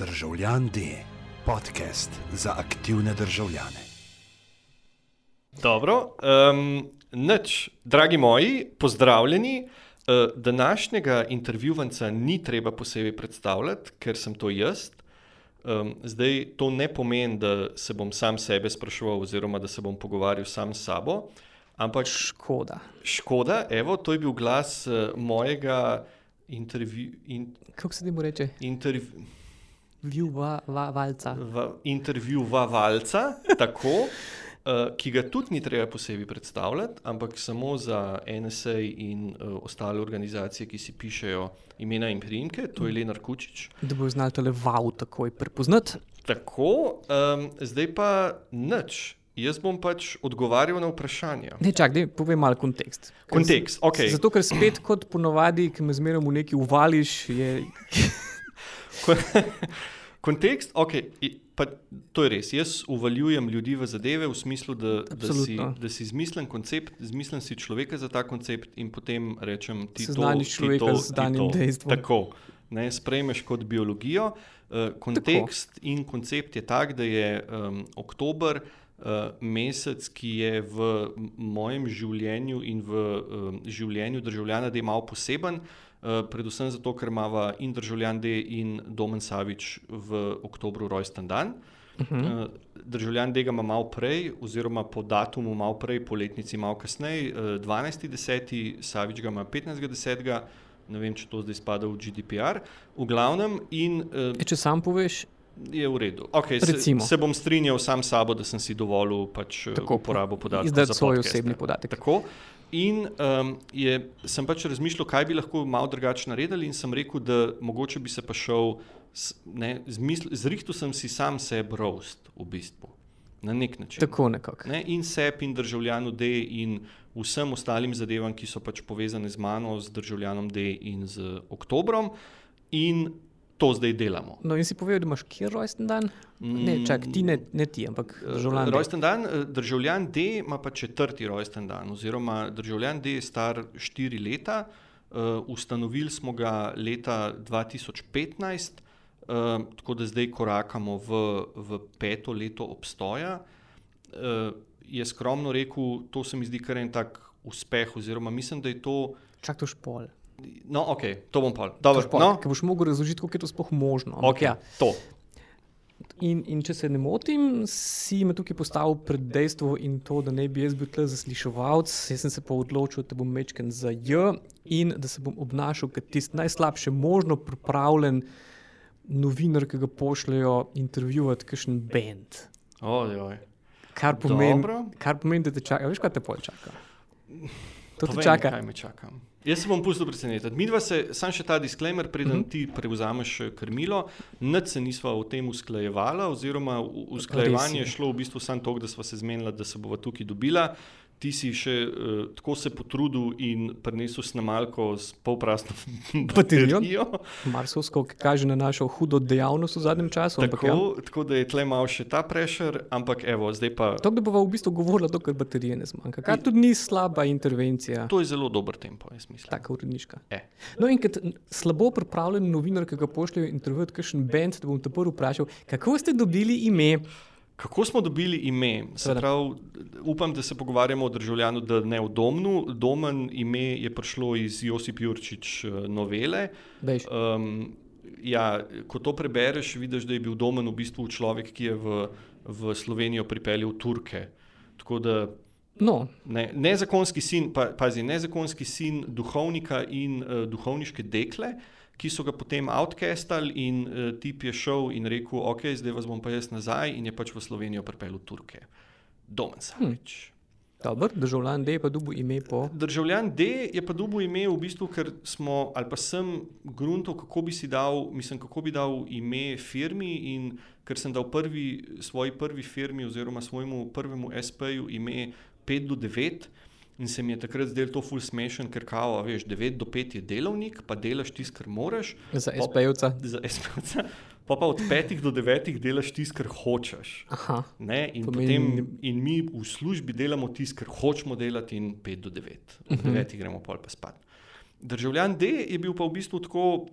Državljan D, podcast za aktivne državljane. Dobro, um, nič, dragi moji, pozdravljeni. Uh, današnjega intervjuvanca ni treba posebej predstavljati, ker sem to jaz. Um, zdaj, to ne pomeni, da se bom sam sebe spraševal, oziroma da se bom pogovarjal sam s sabo. Ampak Škoda. škoda, evo, to je bil glas uh, mojega intervju, in, Kako se temu reče? interv, Vjuva, va, valca. v, intervjuvalca, tako, uh, ki ga tudi ni treba posebej predstavljati, ampak samo za NSA in uh, ostale organizacije, ki si pišejo imena in priimke, to je Lenar Kučič. Da bo znal tole vav takoj prepoznati. Tako, um, zdaj pa nič. Jaz bom pač odgovarjal na vprašanja. Ne, čak, da povem malo kontekst. Kontekst, okej. Zato, ker spet kot ponovadi, ki me zmeraj v neki uvališ, je Kontekst, okay, pa to je res. Jaz uvaljujem ljudi v zadeve v smislu, da, da, si, Absolutno. da si izmislim koncept, izmislim si človeka za ta koncept in potem rečem, ti to Seznaniš ti to, z ti danim to. dejstvom. Tako. Ne, sprejmeš kot biologijo. Uh, kontekst Tako. in koncept je tak, da je um, oktober uh, mesec, ki je v mojem življenju in v um, življenju državljana, da je malo poseben. Uh, predvsem zato, ker imamo in državljan D in Domen Savič v oktobru rojsten dan. Uh -huh. Državljan D ga ima malo prej, oziroma po datumu malo prej, po letnici malo kasneje, uh, 12.10., Savič ga ima 15.10. Ne vem, če to zdaj spada v GDPR. V glavnem, in E, če sam poveš, je v redu. Okay, se, Recimo. se bom strinjal sam s sabo, da sem si dovolil pač, eh, Tako, uporabo podatkov. izdati svoj podcaste. osebni podatek. Tako. In um, je, sem pač razmišljal, kaj bi lahko malo drugače naredili, in sem rekel, da mogoče bi se pa šel, ne, zmisl- zrihtal sem si sam sebe roast, v bistvu, na nek način. tako nekako. Ne, in sebi, in državljanu D, in vsem ostalim zadevam, ki so pač povezane z mano, z državljanom D in z oktobrom, in to zdaj delamo. No, in si povedal, da imaš kjer rojsten dan? Ne, čak, ti ne, ne ti, ampak državljan. D. Rojsten dan, eh, državljan D ima pa četrti rojsten dan, oziroma državljan D je star štiri leta. Uh, ustanovili smo ga leta 2015, uh, tako da zdaj korakamo v, v peto leto obstoja. Uh, je skromno rekel, to se mi zdi kar en tak uspeh, oziroma mislim, da je to. Čak to špol. No, ok, to bom pa. Dobro, Špol, no, Ker boš mogel razložiti, kako je to sploh možno. Ampak okay, Ja. to. In, in če se ne motim, si me tukaj postavil pred dejstvo in to, da ne bi jaz bil tle zasliševalc. Jaz sem se pa odločil, da bom mečken za J in da se bom obnašal kot tisti najslabše možno pripravljen novinar, ki ga pošljajo intervjuvati kakšen bend. Kar pomeni, kar pomeni, da te čaka. A Veš, kaj te pol čaka? To te Povej mi, čaka. Kaj me čaka? Jaz se bom pustil presenetiti. Mi dva se, sam še ta disclaimer, preden uh Mhm. -huh. ti prevzameš eh, krmilo, nič se nisva o tem usklajevala, oziroma usklajevanje je. šlo v bistvu samo to, da sva se zmenila, da se bova tukaj dobila. Ti si še uh, tako se potrudil in prinesel snemalko s polprazno Baterijo. baterijo. Marsovsko, ki kaže na našo hudo dejavnost v zadnjem času. ampak ja. Tako, tako da je tle malo še ta prešer, ampak evo, zdaj pa. To, da bova v bistvu govorila, dokler baterije ne zmanjka. Kar tudi ni slaba intervencija. To je zelo dober tempo, jaz mislim. Taka uredniška. E. No, in kot slabo pripravljen novinar, ki ga pošljejo intervjuvati, kakšen bend, da bom te prvi vprašal, kako ste dobili ime? Kako smo dobili ime? Pravi, upam, da se pogovarjamo o državljanu, da ne o Domnu. Domen ime je prišlo iz Josip Jurčič eh, novele. Veš, Um, ja, ko to prebereš, vidiš, da je bil Domen v bistvu človek, ki je v, v Slovenijo pripeljal Turke. Tako da no, ne, nezakonski sin, pa, pazi, nezakonski sin duhovnika in uh, duhovniške dekle, ki so ga potem outcastali in uh, tip je šel in rekel, ok, zdaj vas bom pa jaz nazaj in je pač v Slovenijo pripeljal Turke. Domen Savič. dobro, državljan D je pa dobil ime po. Državljan D je pa dobil ime v bistvu, ker smo, ali pa sem gruntov, kako bi si dal, mislim, kako bi dal ime firmi in ker sem dal prvi, svoji prvi firmi oziroma svojemu prvemu SP-ju ime 5 do 9 in se mi je takrat zdel to ful smešen, ker kao, a veš, 9 do 5 je delovnik, pa delaš tisto, kar moraš. Za SP-jevca. Za SP-jevca. Pa pa od 5 do 9 delaš tisto, kar hočeš. Aha, Ne, in, potem, in mi v službi delamo tisto, kar hočemo delati, in 5 do 9. Ob Mhm. 9 gremo pol pa spat. Državljan D je bil pa v bistvu tako,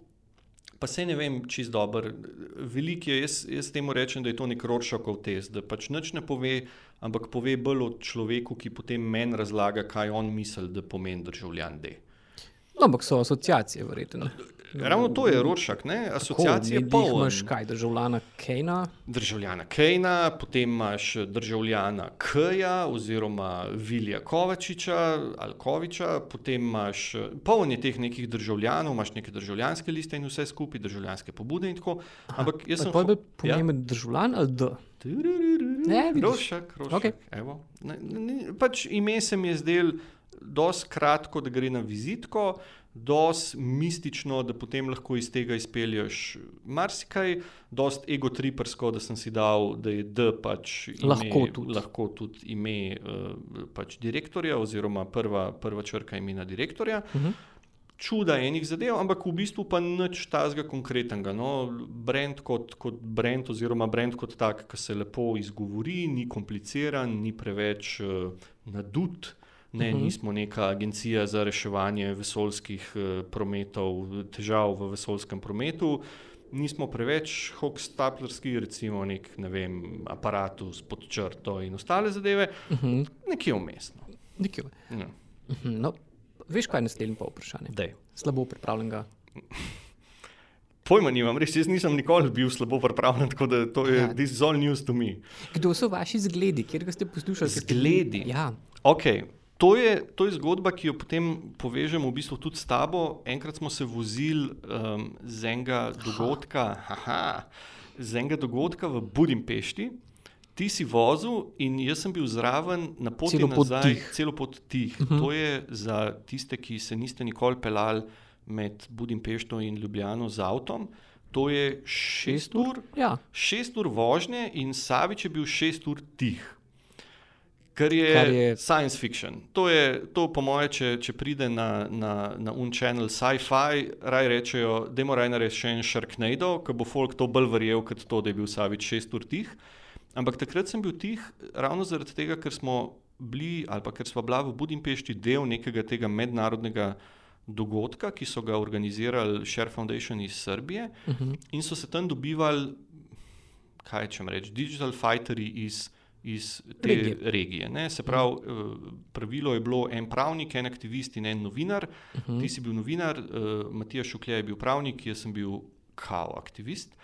Pa se ne vem, čist dobro. Veliko je, jaz, jaz temu rečem, da je to nek ročakov test, da pač nič ne pove, ampak pove bolj o človeku, ki potem meni razlaga, kaj on misli, da pomeni državljan D. No, ampak so asociacije, verjetno. Ravno to je ročak, ne? asociacije pa poln. imaš kaj, državljana Kejna. Državljana Kejna, potem imaš državljana Kja oziroma Vilija Kovačiča ali Koviča, potem imaš poln je teh nekih državljanov, imaš neke državljanske liste in vse skupaj, državljanske pobude in tako. Ampak jaz sem. Pa je pomemben državljan ali D? Ne, rošak, rošak. Okay. Evo. Ne, ne, pač ime se mi je zdelo dosti kratko, da gre na vizitko, dosti mistično, da potem lahko iz tega izpelješ marsikaj, dosti egotripersko, da sem si dal, da je D pač ime, lahko, tudi. lahko tudi ime uh, pač direktorja oziroma prva, prva črka imena direktorja. Uh Mhm. -huh. Čuda enih zadev, ampak v bistvu pa nič tazga konkretnega. No, brand kot, kot brand, oziroma brand kot tak, ki se lepo izgovori, ni kompliciran, ni preveč uh, nadut. Ne, uh -huh. Nismo neka agencija za reševanje vesoljskih uh, prometov, težav v vesoljskem prometu. Nismo preveč hokstaplerski, recimo nek ne vem, aparatus pod črto in ostale zadeve, uh -huh. nekje umestno. Nekje. No. Uh -huh. no, veš, kaj je naslednje pa vprašanje? Dej. Slabo pripravljenega. Pojma nimam, res jaz nisem nikoli bil slabo pripravljen, tako da to je this is all news to me. Kdo so vaši zgledi, kjer ste poslušali? Zgledi. Ja. Okay. To je, to je zgodba, ki jo potem povežemo v bistvu tudi s tabo. Enkrat smo se vozili um, z enega dogodka, aha, z enega dogodka v Budimpešti. Ti si vozil in jaz sem bil zraven na poti celo nazaj, pot celo pot tih. Uh Mhm. -huh. To je za tiste, ki se niste nikoli pelali med Budimpešto in Ljubljano z avtom. To je šest ur, ja. šest ur vožnje in Savič je bil šest ur tih. Kar je, Kar je science fiction. To je, to po moje, če, če pride na, na, na un-channel sci-fi, raj rečejo, da mora narediti še en Sharknado, ker bo folk to bolj verjel, kot to, da je bil Savič šest ur tih. Ampak takrat sem bil tih ravno zaradi tega, ker smo bili ali pa ker smo bila v Budimpešti del nekega tega mednarodnega dogodka, ki so ga organizirali Share Foundation iz Srbije uh -huh. in so se tam dobivali, kaj če reč, digital fighteri iz. Iz te regije. regije ne? Se pravi, pravilo je bilo en pravnik, en aktivist in en novinar. Uh -huh. Ti si bil novinar, uh, Matija Šuklja je bil pravnik, jaz sem bil kao aktivist.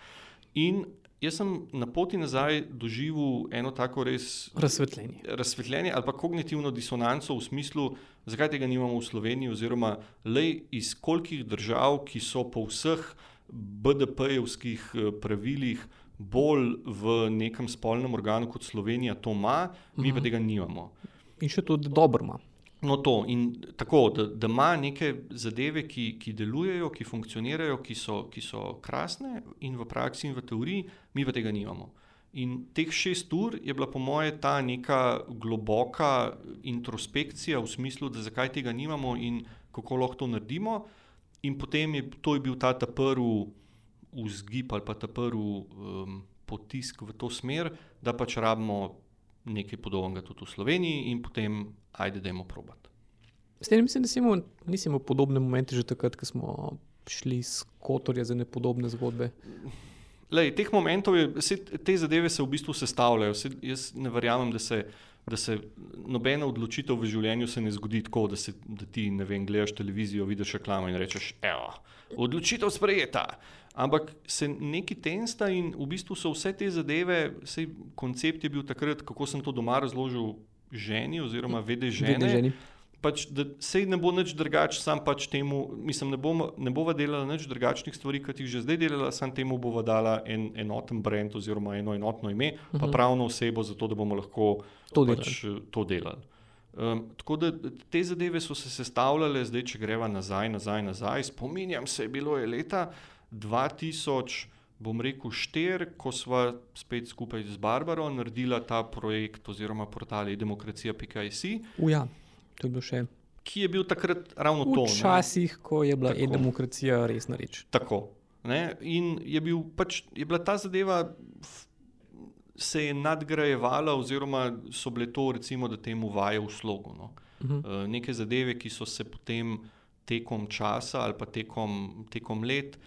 In jaz sem na poti nazaj doživel eno tako res razsvetljenje. Razsvetljenje ali pa kognitivno disonanco v smislu, zakaj tega nimamo v Sloveniji, oziroma le iz kolikih držav, ki so po vseh BDP-jevskih pravilih bolj v nekem spolnem organu kot Slovenija to ima, mi pa tega nimamo. In še tudi dobro ima. No, to in tako, da, da ima neke zadeve, ki, ki delujejo, ki funkcionirajo, ki so, ki so krasne in v praksi in v teoriji, mi pa tega nimamo. In teh šest ur je bila, po moje, ta neka globoka introspekcija v smislu, da zakaj tega nimamo in kako lahko to naredimo. In potem je to je bil ta, ta prvi vzgib ali pa ta prvi um, potisk v to smer, da pač rabimo nekaj podobnega tudi v Sloveniji in potem ajde, da jemo probati. S tem mislim, da smo, nismo v podobnem momentu že takrat, ko smo šli s kotorja za nepodobne zgodbe. Lej, teh momentov je, se, te zadeve se v bistvu sestavljajo. Se, jaz ne verjamem, da se, da se nobena odločitev v življenju ne zgodi tako, da, se, da ti vem, gledaš televizijo, vidiš reklamo in rečeš, evo, odločitev sprejeta. Ampak se neki tensta in v bistvu so vse te zadeve, vse koncept je bil takrat, kako sem to doma razložil ženi oziroma vede žene. Vede ženi. Pač, da se ne bo nič drugače, sam pač temu, mislim, ne, bom, ne bova delala nič drugačnih stvari, kot jih že zdaj delala, sam temu bova dala en enoten brand oziroma eno enotno ime, uh -huh. pa pravno osebo, zato da bomo lahko to pač, delali. To delali. Um, tako da te zadeve so se sestavljale, zdaj, če greva nazaj, nazaj, nazaj. Spominjam se, bilo je leta 2000, bom rekel, štir, ko smo spet skupaj z Barbaro naredila ta projekt oziroma portal demokracija.js. Uja, to je bilo še. Ki je bil takrat ravno to. Včasih, ko je bila e-demokracija resna reč. Tako. Ne? In je, bil, pač, je bila ta zadeva, se je nadgrajevala, oziroma so bile to, recimo, da temu vaje v slogu. No? Uh -huh. uh, neke zadeve, ki so se potem tekom časa ali pa tekom, tekom let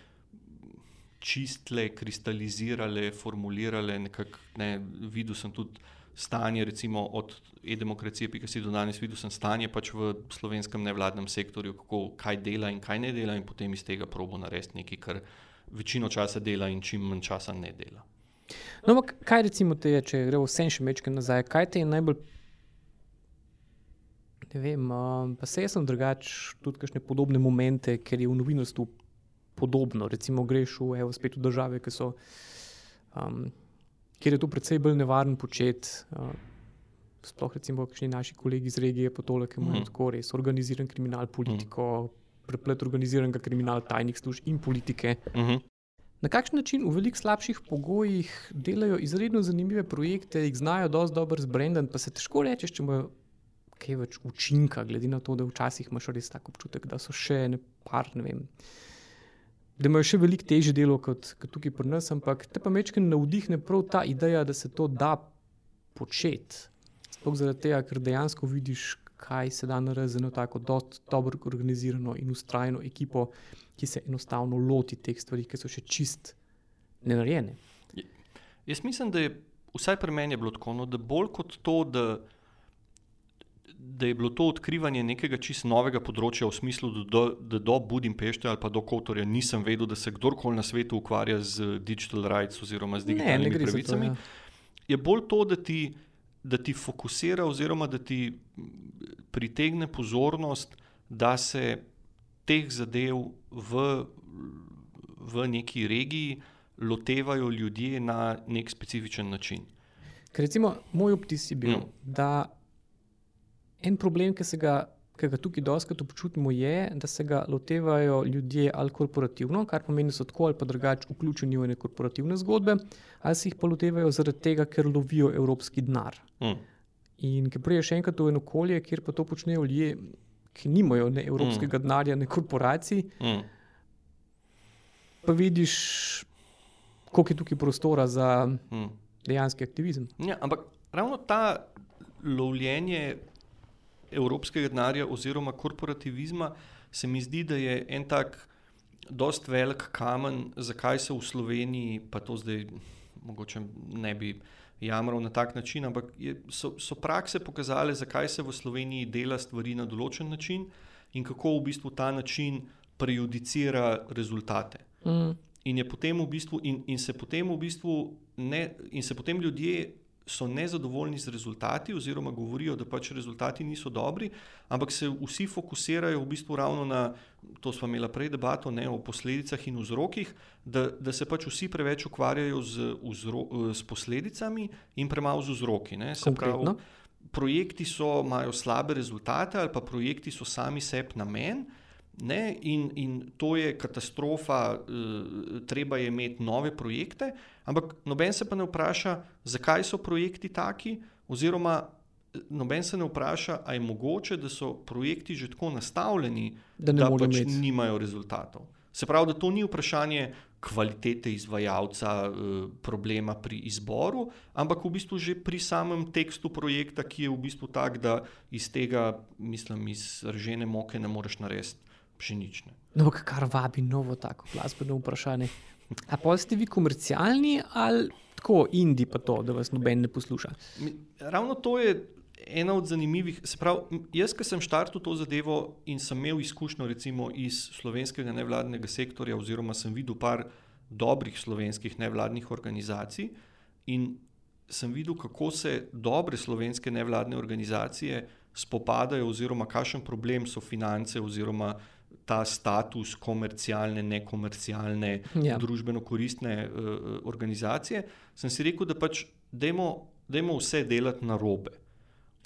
čistile, kristalizirale, formulirale. Nekak, ne, videl sem tudi stanje, recimo od e-demokracije, ki si do danes videl, sem stanje pač v slovenskem nevladnem sektorju, kako, kaj dela in kaj ne dela, in potem iz tega probo narediti nekaj, kar večino časa dela in čim manj časa ne dela. No, kaj recimo te je, če gremo vse še mečke nazaj, kaj te je najbolj Ne vem, pa se jaz sem drugačen, tudi kakšne podobne momente, ker je v novinarstvu podobno. Recimo, greš v, evo, spet v države, so, um, kjer je to precej bolj nevaren počet. Uh, sploh, recimo, kakšni naši kolegi iz regije, pa tole, ki imajo mm. tako res organiziran kriminal, politiko, mm. preplet organiziranega kriminala, tajnih služb in politike. Mm -hmm. Na kakšen način v veliko slabših pogojih delajo izredno zanimive projekte, jih znajo dosti dobro zbrendati, pa se težko reče, če imajo kaj več učinka, glede na to, da včasih imaš res tako občutek, da so še ne par, ne vem. Da imajo še veliko težje delo kot, kot tukaj pri nas, ampak te pa mečke navdihne prav ta ideja, da se to da početi. Sploh zaradi tega, ker dejansko vidiš, kaj se da narediti za eno tako dobro organizirano in ustrajno ekipo, ki se enostavno loti teh stvari, ki so še čist nenarejene. Jaz mislim, da je vsaj pri meni bilo tako, no, da bolj kot to, da da je bilo to odkrivanje nekega čist novega področja v smislu, da do, da do Budimpešte ali pa do Kotorja nisem vedel, da se kdorkoli na svetu ukvarja z digital rights oziroma z digitalnimi ne, ne pravicami. To, ja. Je bolj to, da ti, da ti fokusira oziroma da ti pritegne pozornost, da se teh zadev v, v neki regiji lotevajo ljudje na nek specifičen način. Ker recimo moj optis je bil, mm. da En problem, ki, ga, ki ga tukaj doskrat občutimo, je, da se ga lotevajo ljudje ali korporativno, kar pomeni, da so tako ali pa drugače vključeni v neke korporativne zgodbe, ali se jih pa lotevajo zaradi tega, ker lovijo evropski denar. Mm. In ki priješ enkrat v eno okolje, kjer pa to počnejo ljudje, ki nimajo ne evropskega mm. denarja, ne korporacij, mm. pa vidiš, koliko je tukaj prostora za mm. dejanski aktivizem. Ja, ampak ravno ta lovljenje evropskega denarja oziroma korporativizma, se mi zdi, da je en tak dost velik kamen, zakaj se v Sloveniji, pa to zdaj mogoče ne bi jamral na tak način, ampak je, so, so prakse pokazale, zakaj se v Sloveniji dela stvari na določen način in kako v bistvu ta način prejudicira rezultate. Mm. In, v bistvu, in, in se potem v bistvu ne, in se potem ljudje so nezadovoljni z rezultati, oziroma govorijo, da pač rezultati niso dobri, ampak se vsi fokusirajo v bistvu ravno na to, smo imeli prej debato ne, o posledicah in vzrokih, da, da se pač vsi preveč ukvarjajo z, vzro, z posledicami in premalo z vzroki. Pravi, projekti so, imajo slabe rezultate ali pa projekti so sami sebi namen. Ne, in, in to je katastrofa, e, treba je imeti nove projekte, ampak noben se pa ne vpraša, zakaj so projekti taki, oziroma e, noben se ne vpraša, ali je mogoče, da so projekti že tako nastavljeni, da, da pač nimajo rezultatov. Se pravi, da to ni vprašanje kvalitete izvajalca, e, problema pri izboru, ampak v bistvu že pri samem tekstu projekta, ki je v bistvu tak, da iz tega, mislim, iz ržene moke ne moreš narediti pšenične. No, kar vabi novo tako glasbeno vprašanje. A pa ste vi komercialni ali tako indi, pa to, da vas noben ne posluša? Ravno to je ena od zanimivih. Pravi, jaz, ki sem štartil to zadevo in sem imel izkušnjo recimo iz slovenskega nevladnega sektorja, oziroma sem videl par dobrih slovenskih nevladnih organizacij in sem videl, kako se dobre slovenske nevladne organizacije spopadajo, oziroma kakšen problem so finance oziroma ta status komercialne, nekomercialne, ja. družbeno koristne uh, organizacije, sem si rekel, da pač dajmo vse delati na robe.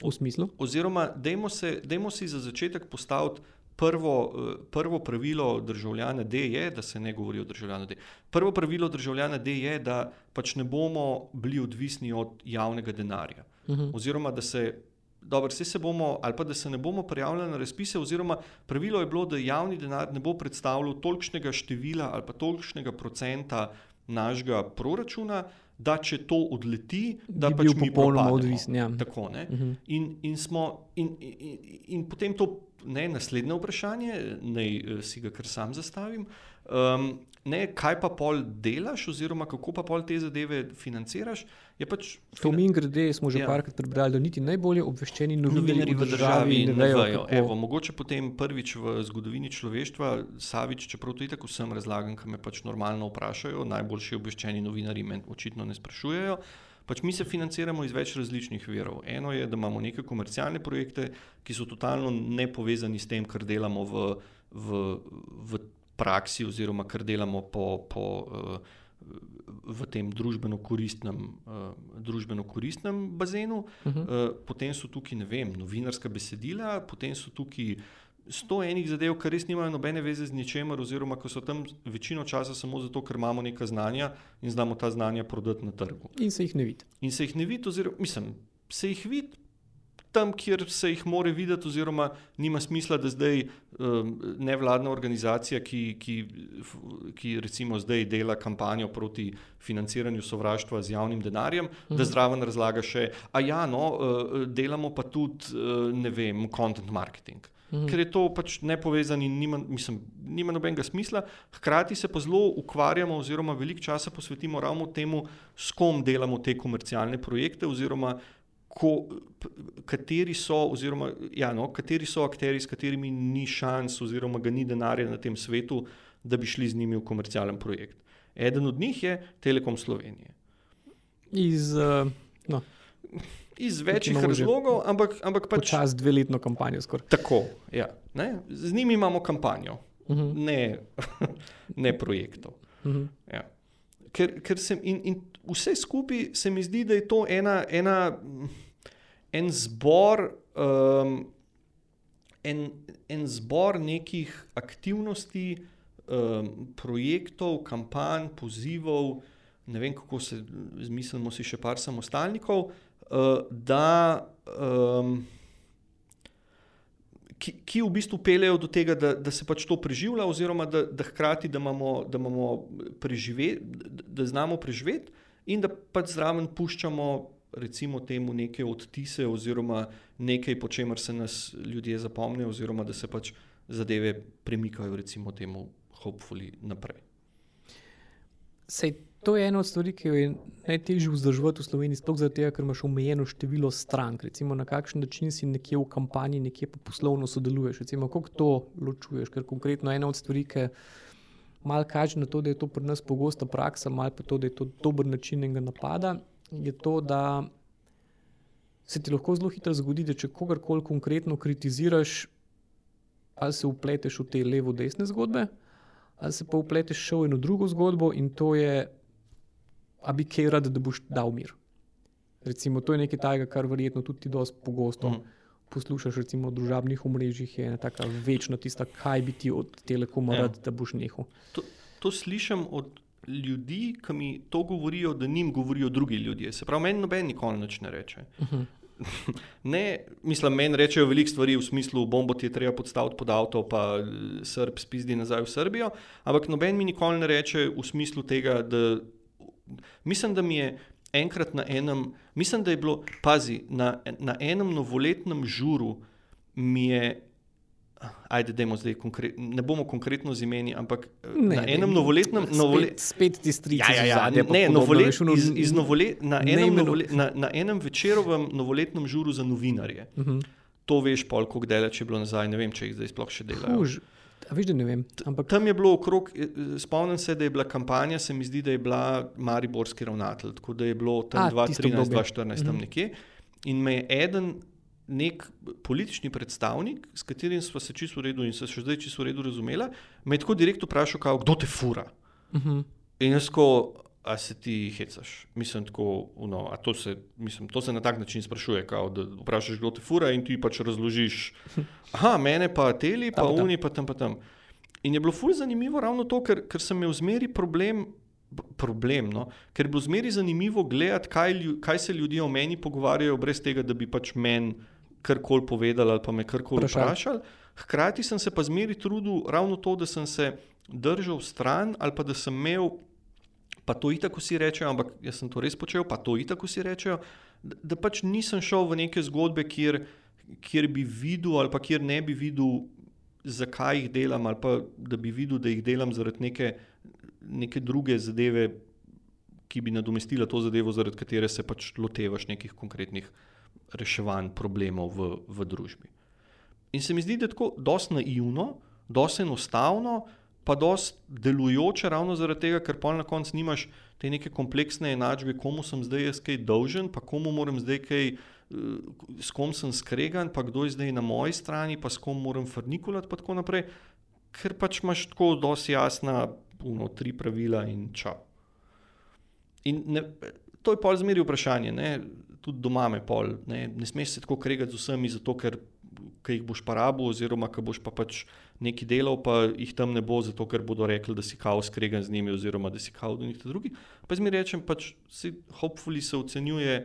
V smislu? Oziroma, dajmo, se, dajmo si za začetek postaviti prvo, uh, prvo pravilo državljana D, je, da se ne govori o državljanu D. Prvo pravilo državljana D je, da pač ne bomo bili odvisni od javnega denarja. Uh mhm. -huh. Oziroma, da se dobro, vse se bomo, ali pa da se ne bomo prijavljali na razpise, oziroma pravilo je bilo, da javni denar ne bo predstavljal tolikšnega števila ali pa tolikšnega procenta našega proračuna, da če to odleti, da bi pač mi popolnoma odvisni. Ja. Tako, uh mhm. -huh. in, in, smo, in, in, in potem to ne, naslednje vprašanje, naj uh, si ga kar sam zastavim. Um, ne, kaj pa pol delaš, oziroma kako pa pol te zadeve financiraš? Pač to mi grede, smo že ja. parkrat prebrali, da niti najbolje obveščeni novinarji v državi ne vejo. Evo, mogoče potem prvič v zgodovini človeštva, Savič, čeprav to tako vsem razlagam, ki me pač normalno vprašajo, najboljši obveščeni novinarji me očitno ne sprašujejo. Pač mi se financiramo iz več različnih virov. Eno je, da imamo neke komercialne projekte, ki so totalno nepovezani s tem, kar delamo v, v, v praksi, oziroma kar delamo po, po, uh, v tem družbeno koristnem, uh, družbeno koristnem bazenu. Uh -huh. uh, potem so tukaj, ne vem, novinarska besedila, potem so tukaj. Sto enih zadev, ki res nimajo nobene veze z ničemer, oziroma ko so tam večino časa samo zato, ker imamo neka znanja in znamo ta znanja prodati na trgu. In se jih ne vidi. In se jih ne vidi, oziroma mislim, se jih vidi, tam, kjer se jih more videti, oziroma nima smisla, da zdaj um, nevladna organizacija, ki, ki, ki recimo zdaj dela kampanjo proti financiranju sovraštva z javnim denarjem, mhm. da zraven razlaga še, a ja, no, uh, delamo pa tudi, uh, ne vem, content marketing. Mhm. Ker je to pač nepovezano in nima, mislim, nima nobenega smisla. Hkrati se pa zelo ukvarjamo, oziroma veliko časa posvetimo ravno temu, s kom delamo te komercialne projekte, oziroma ko, kateri, so, oziroma, ja, no, kateri so akteri, s katerimi ni šans, oziroma ga ni denarja na tem svetu, da bi šli z njimi v komercialen projekt. Eden od njih je Telekom Slovenije. Iz, uh, no. Iz večjih razlogov, ampak, ampak pač. Čas dveletno kampanjo. Skor. Tako, ja. Ne? Z njimi imamo kampanjo, uh mhm. -huh. ne, ne projektov. Uh mhm. -huh. ja. ker, ker sem, in, in vse skupaj se mi zdi, da je to ena, ena, en, zbor, um, en, en zbor nekih aktivnosti, um, projektov, kampanj, pozivov. Ne vem, kako se zmislimo, si še par samostalnikov, uh, da. Um, Ki, ki v bistvu peljejo do tega, da, da se pač to preživlja, oziroma da, da hkrati, da imamo, da imamo preživeti, da, da znamo preživeti, in da pač zraven puščamo, recimo, temu neke odtise, oziroma nekaj, po čemer se nas ljudje zapomnijo, oziroma da se pač zadeve premikajo, recimo, temu, hopefully, naprej. Sej, to je ena od stvari, ki jo je najtežje vzdrževati v Sloveniji, sploh zato, ker imaš omejeno število strank. Recimo, na kakšen način si nekje v kampanji, nekje pa poslovno sodeluješ. Recimo, kako to ločuješ, ker konkretno ena od stvari, ki malo kaže na to, da je to pri nas pogosta praksa, malo pa to, da je to dober način enega napada, je to, da se ti lahko zelo hitro zgodi, da če kogarkoli konkretno kritiziraš, ali se upleteš v te levo-desne zgodbe, ali se pa upleteš še v eno drugo zgodbo in to je, a bi kaj rad, da boš dal mir. Recimo, to je nekaj tajega, kar verjetno tudi ti dosti pogosto. Mm poslušaš recimo o družabnih omrežjih, je tako večno tista, kaj bi ti od telekoma ja. rad, da boš nehal. To, to slišim od ljudi, ki mi to govorijo, da njim govorijo drugi ljudje. Se pravi, meni noben nikoli nič ne reče. Uh -huh. Ne, mislim, meni rečejo veliko stvari v smislu, bombo ti je treba podstaviti pod avto, pa Srb spizdi nazaj v Srbijo. Ampak noben mi nikoli ne reče v smislu tega, da mislim, da mi je enkrat na enem, mislim, da je bilo, pazi, na, na enem novoletnem žuru mi je. Ajde, da ne bomo konkretno z imeni, ampak ne, na enem novoletnem. Novole... Spet, spet ti strici. Ja, ja, ja, zadnje, ne, novolet, iz, iz novole, na, enem novole, na, na enem večerovem novoletnem žuru za novinarje. Uh mhm. -huh. To veš, pol, koliko delač je bilo nazaj, ne vem, če jih zdaj sploh še delajo. Huž. Veš, da ne vem. Ampak... Tam je bilo okrog, eh, spomnim se, da je bila kampanja, se mi zdi, da je bila Mariborski ravnatelj, tako da je bilo tam 2013-2014 tam mhm. nekje. In me je eden, nek politični predstavnik, s katerim smo se čisto v redu in se še zdaj čisto v redu razumela, me je tako direktno vprašal, kao, kdo te fura. Uh mhm. -huh. In jaz ko. A se ti hecaš? Mislim, tako, no, to, se, mislim, to se na tak način sprašuje. Kao, da vprašaš, kdo te fura, in ti pač razložiš, da mene pa teli, pa oni, pa tam, pa tam. In je bilo fulj zanimivo ravno to, ker, ker sem imel zmeri problem. Problem, no? Ker je bilo zmeri zanimivo gledati, kaj, kaj se ljudje o meni pogovarjajo, brez tega, da bi pač meni karkoli povedali ali pa me karkoli vprašali. Hkrati sem se pa zmeri trudil ravno to, da sem se držal stran ali pa da sem imel pa to itak vsi rečejo, ampak jaz sem to res počel, pa to itak vsi rečejo, da, da pač nisem šel v neke zgodbe, kjer, kjer bi videl, ali pa kjer ne bi videl, zakaj jih delam, ali pa da bi videl, da jih delam zaradi neke, neke druge zadeve, ki bi nadomestila to zadevo, zaradi katere se pač lotevaš nekih konkretnih reševanj problemov v, v družbi. In se mi zdi, da je tako dosti naivno, dosti enostavno, pa dosti delujoče, ravno zaradi tega, ker pa na koncu nimaš te neke kompleksne enačbe, komu sem zdaj jaz kaj dolžen, pa komu moram zdaj kaj, eh, s kom sem skregan, pa kdo je zdaj na moji strani, pa s kom moram frnikulati, pa tako naprej. Ker pač imaš tako dosti jasna, puno, tri pravila in čau. In ne, to je pol zmeri vprašanje, ne? tudi doma me pol. Ne, ne smeš se tako kregati z vsemi, zato ker jih boš pa rabo, oziroma ker boš pa pač nekaj delal, pa jih tam ne bo, zato ker bodo rekli, da si kao skregan z njimi, oziroma da si kao do njih drugi. Pa zmeri rečem, pač si hopefully se ocenjuje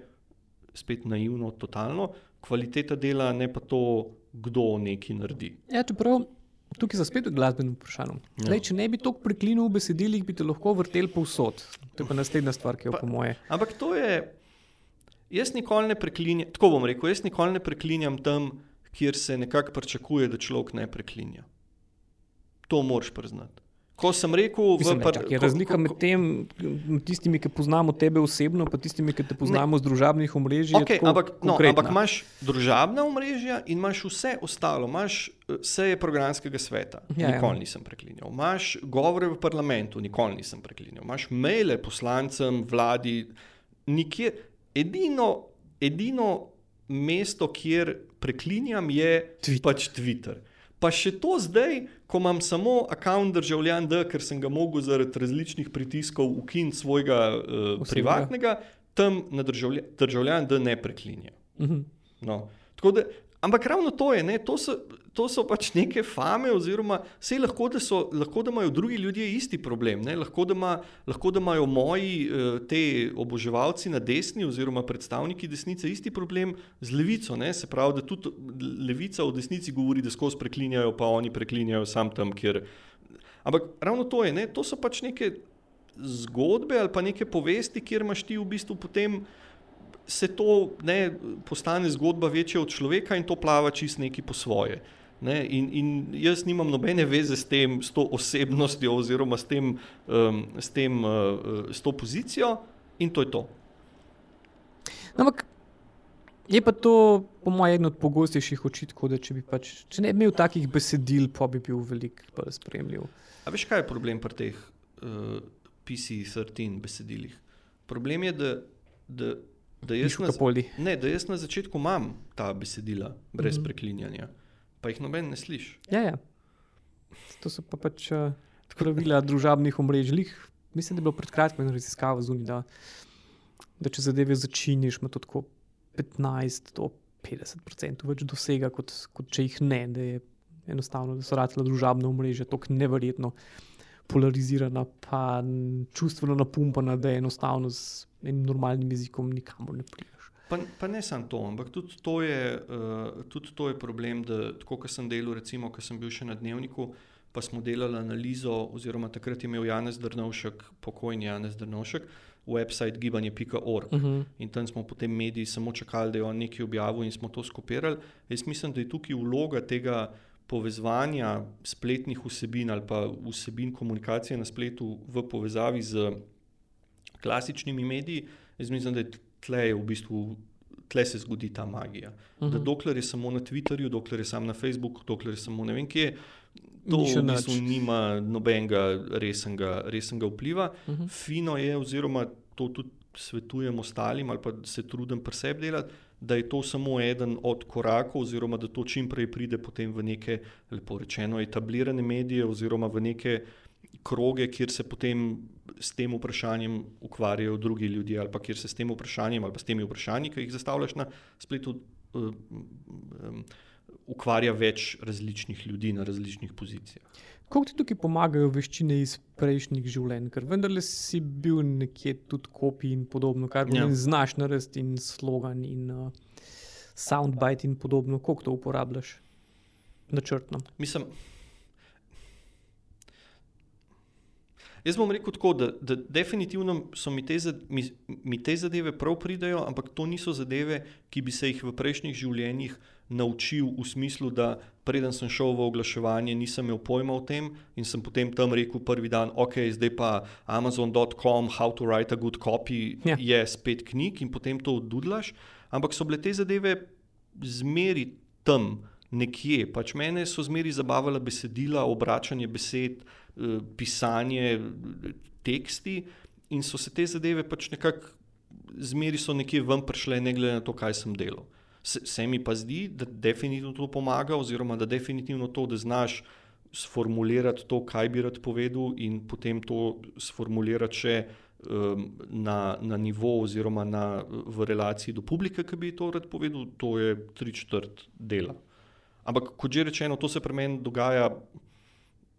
spet naivno, totalno, kvaliteta dela, ne pa to, kdo nekaj naredi. Ja, čeprav Tukaj je spet glasbeno vprašanje. Ja. Če ne bi to preklinil v besedilih, bi te lahko vrtel povsod. To je pa naslednja stvar, ki je po moje. Ampak to je. Jaz nikoli ne preklinjam, tako bom rekel, jaz nikoli ne preklinjam tam, kjer se nekako pričakuje, da človek ne preklinja. To moraš priznati. Ko sem rekel, Mislim, par, čak, je razlika med tem, tistimi, ki poznamo tebe osebno, in tistimi, ki te poznamo ne. z družabnih omrežij. Okay, ampak, no, ampak imaš družabna omrežja in imaš vse ostalo. Imaš vse je programskega sveta, ja, ja. nikoli ja. nisem preklinjal. Imaš govore v parlamentu, nikoli nisem preklinjal. Imaš maile poslancem, vladi, nikjer. Edino, edino mesto, kjer preklinjam, je Twitter. pač Twitter. Pa še to zdaj, ko imam samo račun državljan D, ker sem ga mogel zaradi različnih pritiskov ukiniti svojega uh, privatnega, tam na državljan, državljan D ne preklinja. Uh mhm. -huh. no. da, ampak ravno to je, ne, to so to so pač neke fame, oziroma vse lahko, da, so, lahko, da imajo drugi ljudje isti problem. Lahko da, ima, lahko, da imajo moji uh, te oboževalci na desni, oziroma predstavniki desnice, isti problem z levico. Ne? Se pravi, da tudi levica v desnici govori, da skozi preklinjajo, pa oni preklinjajo sam tam, kjer. Ampak ravno to je, ne? to so pač neke zgodbe ali pa neke povesti, kjer imaš ti v bistvu potem. Se to ne, postane zgodba večja od človeka in to plava čist neki po svoje. Ne, in, in jaz nimam nobene veze s, tem, s to osebnostjo, oziroma s, tem, um, s, tem, uh, s to pozicijo, in to je to. No, ampak je pa to, po mojem, eden od pogostejših očitkov, da če, bi pač, če ne bi imel takih besedil, pa bi bil velik bolj spremljiv. A veš, kaj je problem pri teh uh, PC-13 besedilih? Problem je, da, da, da, jaz na, ne, da jaz na začetku imam ta besedila brez mm -hmm. preklinjanja pa jih noben ne sliši. Ja, ja. To so pa pač uh, pravila družabnih omrežij. Mislim, da je bilo pred kratkim raziskava zunaj, da, da če zadeve začiniš, ima to tako 15 do 50% več dosega, kot, kot če jih ne. Da je enostavno, da so ratela družabna omrežja tako neverjetno polarizirana, pa čustveno napumpana, da je enostavno z enim normalnim jezikom nikamor ne pride. Pa, pa ne samo to, ampak tudi to, je, uh, tudi to je problem, da tako, kot sem delal, recimo, ko sem bil še na dnevniku, pa smo delali analizo, oziroma takrat je imel Janez Drnovšek, pokojni Janez Drnovšek, website gibanje.org. Uh -huh. In tam smo potem mediji samo čakali, da je on nekaj objavil in smo to skopirali. Jaz mislim, da je tukaj vloga tega povezovanja spletnih vsebin ali pa vsebin komunikacije na spletu v povezavi z klasičnimi mediji. Jaz mislim, da je tle, je v bistvu, tle se zgodi ta magija. Uh -huh. Da mhm. dokler je samo na Twitterju, dokler je samo na Facebooku, dokler je samo ne vem kje. To v bistvu nima nobenega resnega, resnega vpliva. Uh mhm. -huh. Fino je, oziroma to tudi svetujem ostalim, ali pa se trudim pri sebi delati, da je to samo eden od korakov, oziroma da to čim prej pride v neke, lepo rečeno, etablirane medije, oziroma v neke kroge, kjer se potem s tem vprašanjem ukvarjajo drugi ljudje, ali pa kjer se s tem vprašanjem ali pa s temi vprašanji, ki jih zastavljaš na spletu, uh, um, ukvarja več različnih ljudi na različnih pozicijah. Kako ti tukaj pomagajo veščine iz prejšnjih življenj, ker vendarle si bil nekje tudi kopij in podobno, kar ja. znaš narediti in slogan in uh, soundbite in podobno, kako to uporabljaš načrtno. Mislim, Jaz bom rekel tako, da, da definitivno so mi te, mi, mi te zadeve prav pridajo, ampak to niso zadeve, ki bi se jih v prejšnjih življenjih naučil v smislu, da preden sem šel v oglaševanje, nisem imel pojma o tem in sem potem tam rekel prvi dan, ok, zdaj pa Amazon.com, how to write a good copy, ja. je spet knjig in potem to odudlaš. Ampak so bile te zadeve zmeri tam nekje. Pač mene so zmeri zabavala besedila, obračanje besed, eh, pisanje, teksti in so se te zadeve pač nekako zmeri so nekje ven prišle, ne glede na to, kaj sem delal. Se, se mi pa zdi, da definitivno to pomaga, oziroma da definitivno to, da znaš sformulirati to, kaj bi rad povedal, in potem to sformulirati še um, na, na nivo, oziroma na, v relaciji do publike, ki bi to rad povedal, to je tri četrt dela. Ampak, kot že rečeno, to se pri meni dogaja.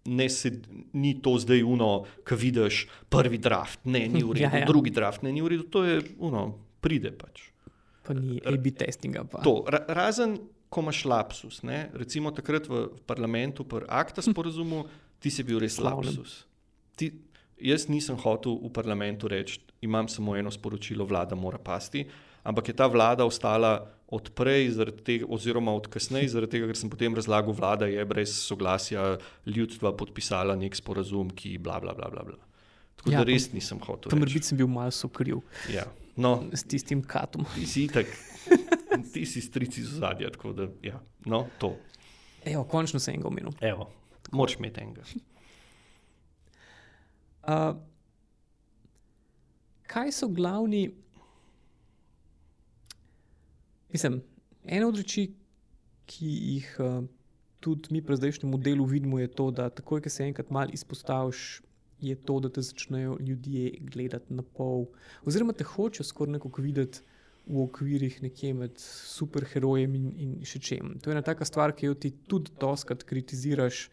Ne se, ni to zdaj uno, ki vidiš prvi draft, ne, ni v redu, ja, ja. drugi draft, ne, ni v redu, to je uno, pride pač pa ni A-B testinga. To, ra razen, ko imaš lapsus, ne? recimo takrat v parlamentu, pri akta sporozumu, ti si bil res lapsus. Ti, jaz nisem hotel v parlamentu reči, imam samo eno sporočilo, vlada mora pasti, ampak je ta vlada ostala odprej, tega, oziroma od kasneje, zaradi tega, ker sem potem razlagal, vlada je brez soglasja ljudstva podpisala nek sporazum, ki bla bla bla bla. bla. Tako ja, da res nisem hotel. Tam biti sem bil malo sokriv. Ja. No, s tistim katom. Ti si tak, ti si strici z zadja, tako da, ja, no, to. Evo, končno sem ga omenil. Evo, moč imeti enega. Uh, kaj so glavni, mislim, ena od reči, ki jih uh, tudi mi pri zdajšnjem modelu vidimo, je to, da takoj, ko se enkrat malo izpostaviš je to, da te začnejo ljudje gledati na pol, oziroma te hočejo skoraj nekako videti v okvirih nekje med superherojem in, in še čem. To je ena taka stvar, ki jo ti tudi doskrat kritiziraš,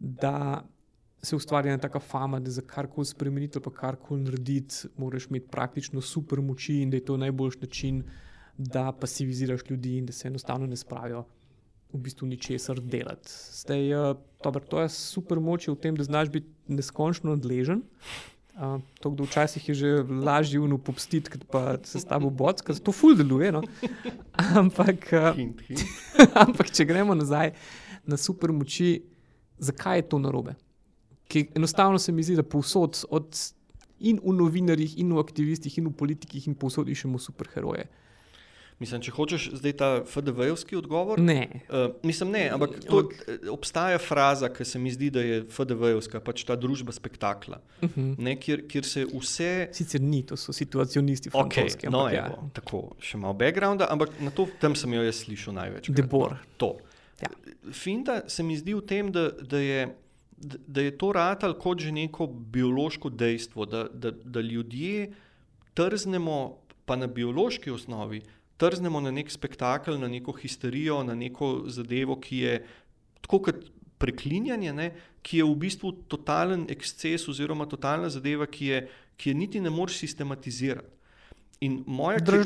da se ustvari ena taka fama, da za karkoli spremeniti ali karkoli narediti, moraš imeti praktično super moči in da je to najboljši način, da pasiviziraš ljudi in da se enostavno ne spravijo v bistvu ničesar delati. Zdaj, uh, dobro, to je super moč v tem, da znaš biti neskončno nadležen. Uh, to, kdo včasih je že lažje uno popstiti, kot pa se s tabo bocka, to ful deluje. No? Ampak, uh, ampak, če gremo nazaj na super moči, zakaj je to narobe? Ki enostavno se mi zdi, da povsod, in v novinarjih, in v aktivistih, in v politikih, in povsod iščemo superheroje. Uh, Mislim, če hočeš zdaj ta FDV-jevski odgovor. Ne. Uh, mislim, ne, ampak to, eh, obstaja fraza, ki se mi zdi, da je FDV-jevska, pač ta družba spektakla, uh mhm. -huh. ne, kjer, kjer se vse. Sicer ni, to so situacionisti, okay, no, ja. evo, tako, še malo backgrounda, ampak na to tam sem jo jaz slišal največ. Debor. To. Ja. Finta se mi zdi v tem, da, da je. Da je to ratal kot že neko biološko dejstvo, da, da, da ljudje trznemo, pa na biološki osnovi, trznemo na nek spektakel, na neko histerijo, na neko zadevo, ki je tako kot preklinjanje, ne, ki je v bistvu totalen eksces oziroma totalna zadeva, ki je, ki je niti ne moreš sistematizirati. In moja, kri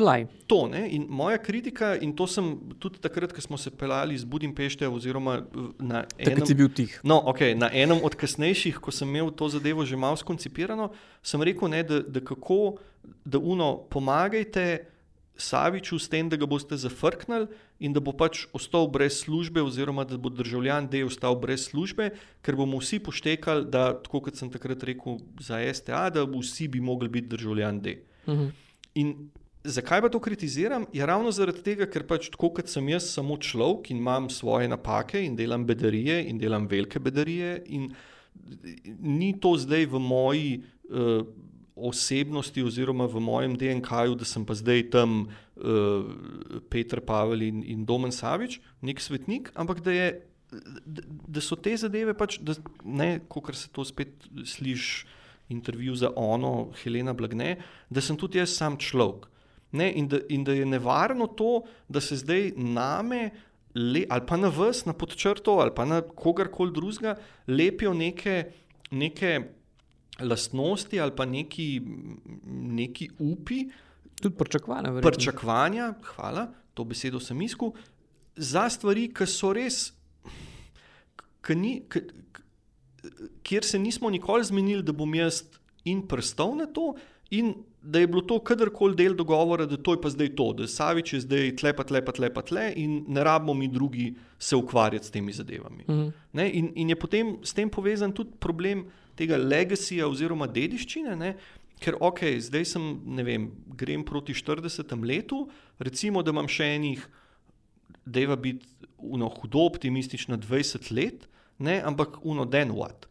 to, ne, in moja kritika, in to sem tudi takrat, ko smo se pelali iz Budimpešte, oziroma na enem, no, okay, na enem od kasnejših, ko sem imel to zadevo že malo skoncipirano, sem rekel, ne, da, da kako, da uno, pomagajte. Saviču s tem, da ga boste zafrknili in da bo pač ostal brez službe, oziroma da bo državljan D ostal brez službe, ker bomo vsi poštekali, da, tako kot sem takrat rekel za STA, da vsi bi mogli biti državljan D. Uh mhm. In zakaj pa to kritiziram? Je ravno zaradi tega, ker pač tako kot sem jaz samo človek in imam svoje napake in delam bedarije in delam velike bedarije in ni to zdaj v moji. Uh, osebnosti, oziroma v mojem DNK-ju, da sem pa zdaj tam uh, Petr Pavel in, in Domen Savič, nek svetnik, ampak da, je, da, da so te zadeve, pač, da, ne, kot se to spet sliši, intervju za ono, Helena Blagne, da sem tudi jaz sam človek. Ne, in, da, in da je nevarno to, da se zdaj name. Le, ali pa na vas, na podčrto, ali pa na kogarkoli drugega, lepijo neke, neke lastnosti ali pa neki, neki upi. Tudi pričakovanja. Pričakovanja, hvala, to besedo sem iskal, za stvari, ki so res. K, ni, k, k, kjer se nismo nikoli zmenili, da bom jaz in prstov na to, in da je bilo to kadarkoli del dogovora, da to je pa zdaj to, da Savič je zdaj tle, pa tle, pa tle, pa tle, in ne rabimo mi drugi se ukvarjati s temi zadevami. Mhm. Ne, in, in je potem s tem povezan tudi problem tega legacija oziroma dediščine. Ne, ker, ok, zdaj sem, ne vem, grem proti 40 letu, recimo, da imam še enih, deva biti uno, hudo optimistično 20 let, ne, ampak uno den what.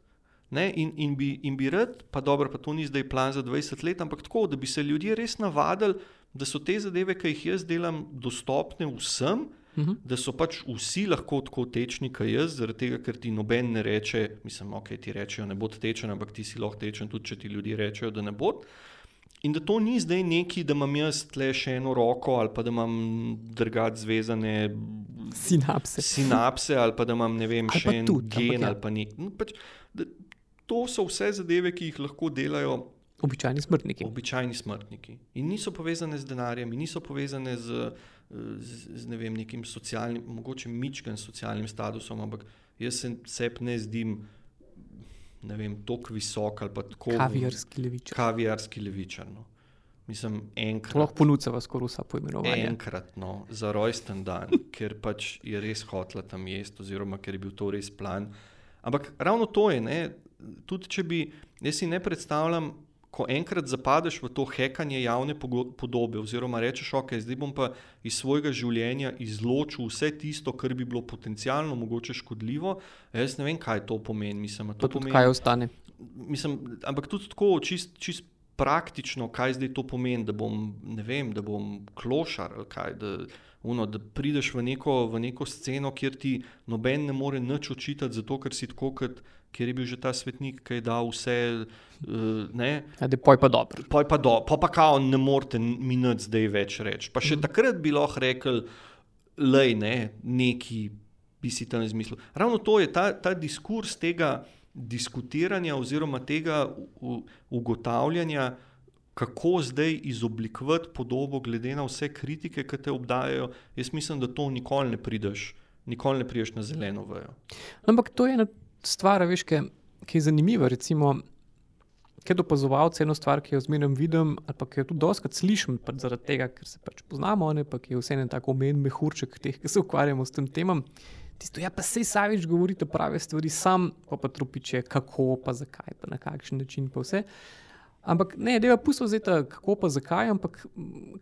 Ne, in, in, bi, in bi rad, pa dobro, pa to ni zdaj plan za 20 let, ampak tako, da bi se ljudje res navadili, da so te zadeve, ki jih jaz delam, dostopne vsem, Mhm. da so pač vsi lahko tako tečni, kot jaz, zaradi tega, ker ti noben ne reče, mislim, ok, ti rečejo, ne bo tečen, ampak ti si lahko tečen, tudi če ti ljudje rečejo, da ne bo. In da to ni zdaj neki, da imam jaz tle še eno roko, ali pa da imam drugače zvezane Sinapse. sinapse, ali pa da imam ne vem, Ali še en tudi, ampak gen ja. ali pa nek. No, pač, da, to so vse zadeve, ki jih lahko delajo Običajni smrtniki. običajni smrtniki. In niso povezane z denarjem, niso povezane z, z, z ne vem, nekim socialnim, mogoče mičkim socialnim statusom, ampak jaz se sebi ne zdim, ne vem, tako visok ali pa tako Kavijarski levičar. kavijarski levičar. No. Mislim, enkrat. lahko ponudza skoraj vsa poimenovanja. Enkrat no, za rojsten dan, ker pač je res hotla tam jesti, oziroma ker je bil to res plan. Ampak ravno to je, ne, tudi če bi, jaz si ne predstavljam, ko enkrat zapadeš v to hekanje javne podobe, oziroma rečeš, ok, zdaj bom pa iz svojega življenja izločil vse tisto, kar bi bilo potencialno mogoče škodljivo, jaz ne vem, kaj to pomeni. Mislim, Pa to tudi pomeni, kaj ostane. mislim, ampak tudi tako, čist, čist praktično, kaj zdaj to pomeni, da bom, ne vem, da bom klošar ali kaj. Da, Uno, da prideš v neko, v neko sceno, kjer ti noben ne more nič očitati, zato ker si tako, kot kjer je bil že ta svetnik, ki je dal vse. Uh, ne, poj pa dobro. Poj pa, do, pa, pa kao ne morete mi nič zdaj več reči. Pa še mm. takrat bi lahko rekel, lej, ne, neki bi si tam izmislil. Ravno to je ta, ta diskurs tega diskutiranja oziroma tega u- u- ugotavljanja, kako zdaj izoblikovati podobo glede na vse kritike, ki te obdajajo. Jaz mislim, da to nikoli ne prideš, nikoli ne prideš na zeleno vejo. No, Ampak to je stvar, veš, ki, je zanimiva. Recimo, Kot opazovalec, eno stvar, ki jo zmeraj vidim, ali pa ki jo tudi doskrat slišim, pač zaradi tega, ker se pač poznamo, ne pa ki je vse en tako omenjen mehurček teh, ki se ukvarjamo s tem temam. Tisto, ja, pa sej Savič govorite prave stvari, sam pa pa trupiče, kako, pa zakaj, pa na kakšen način, pa vse. Ampak ne, da je pusto zdaj ta, kako pa zakaj, ampak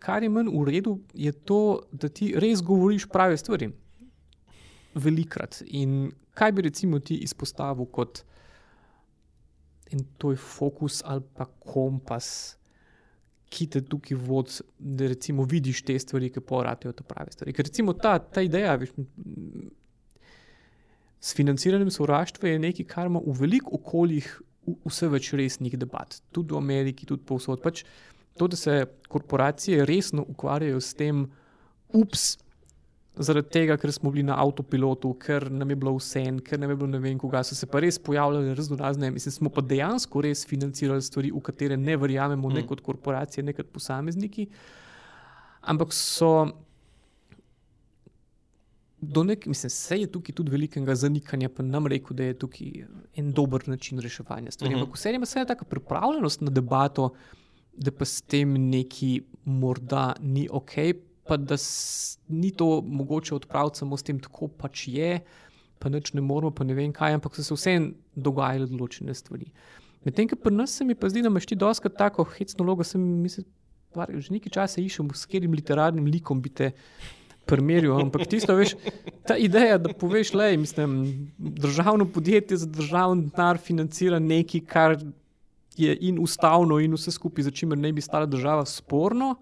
kar je manj v redu, je to, da ti res govoriš prave stvari. Velikrat. In kaj bi recimo ti izpostavil kot en tvoj fokus ali pa kompas, ki te tukaj vodi, da recimo vidiš te stvari, ki poratijo te prave stvari. Ker recimo ta, ta ideja, veš, s financiranjem sovraštva je nekaj, kar ima v velikih okoljih vse več resnih debat, tudi v Ameriki, tudi povsod. Pač to, da se korporacije resno ukvarjajo s tem, ups, zaradi tega, ker smo bili na avtopilotu, ker nam je bilo vse en, ker nam je bilo ne vem, koga so se pa res pojavljale razno razne. Mislim, smo pa dejansko res financirali stvari, v katere ne verjamemo, ne Mm. kot korporacije, ne kot posamezniki. Ampak so. Nek, mislim, se je tukaj tudi velikega zanikanja, pa nam rekel, da je tukaj en dober način reševanja stvari. Mhm. Ampak vseeno ima se taka pripravljenost na debato, da pa s tem neki morda ni ok, pa da ni to mogoče odpraviti samo s tem, tako pač je, pa nič ne moramo, pa ne vem kaj, ampak so se vseeno dogajale določene stvari. Medtem, ko pri nas se mi pa zdi, da imaš ti doskrat tako hecno logo, sem mislim, var, že nekaj časa iščem, s katerim literarnim likom bi te primerjal, ampak tisto, veš, ta ideja, da poveš, le, mislim, državno podjetje za državni denar financira nekaj, kar je in ustavno, in vse skupaj, za čimer ne bi stala država sporno.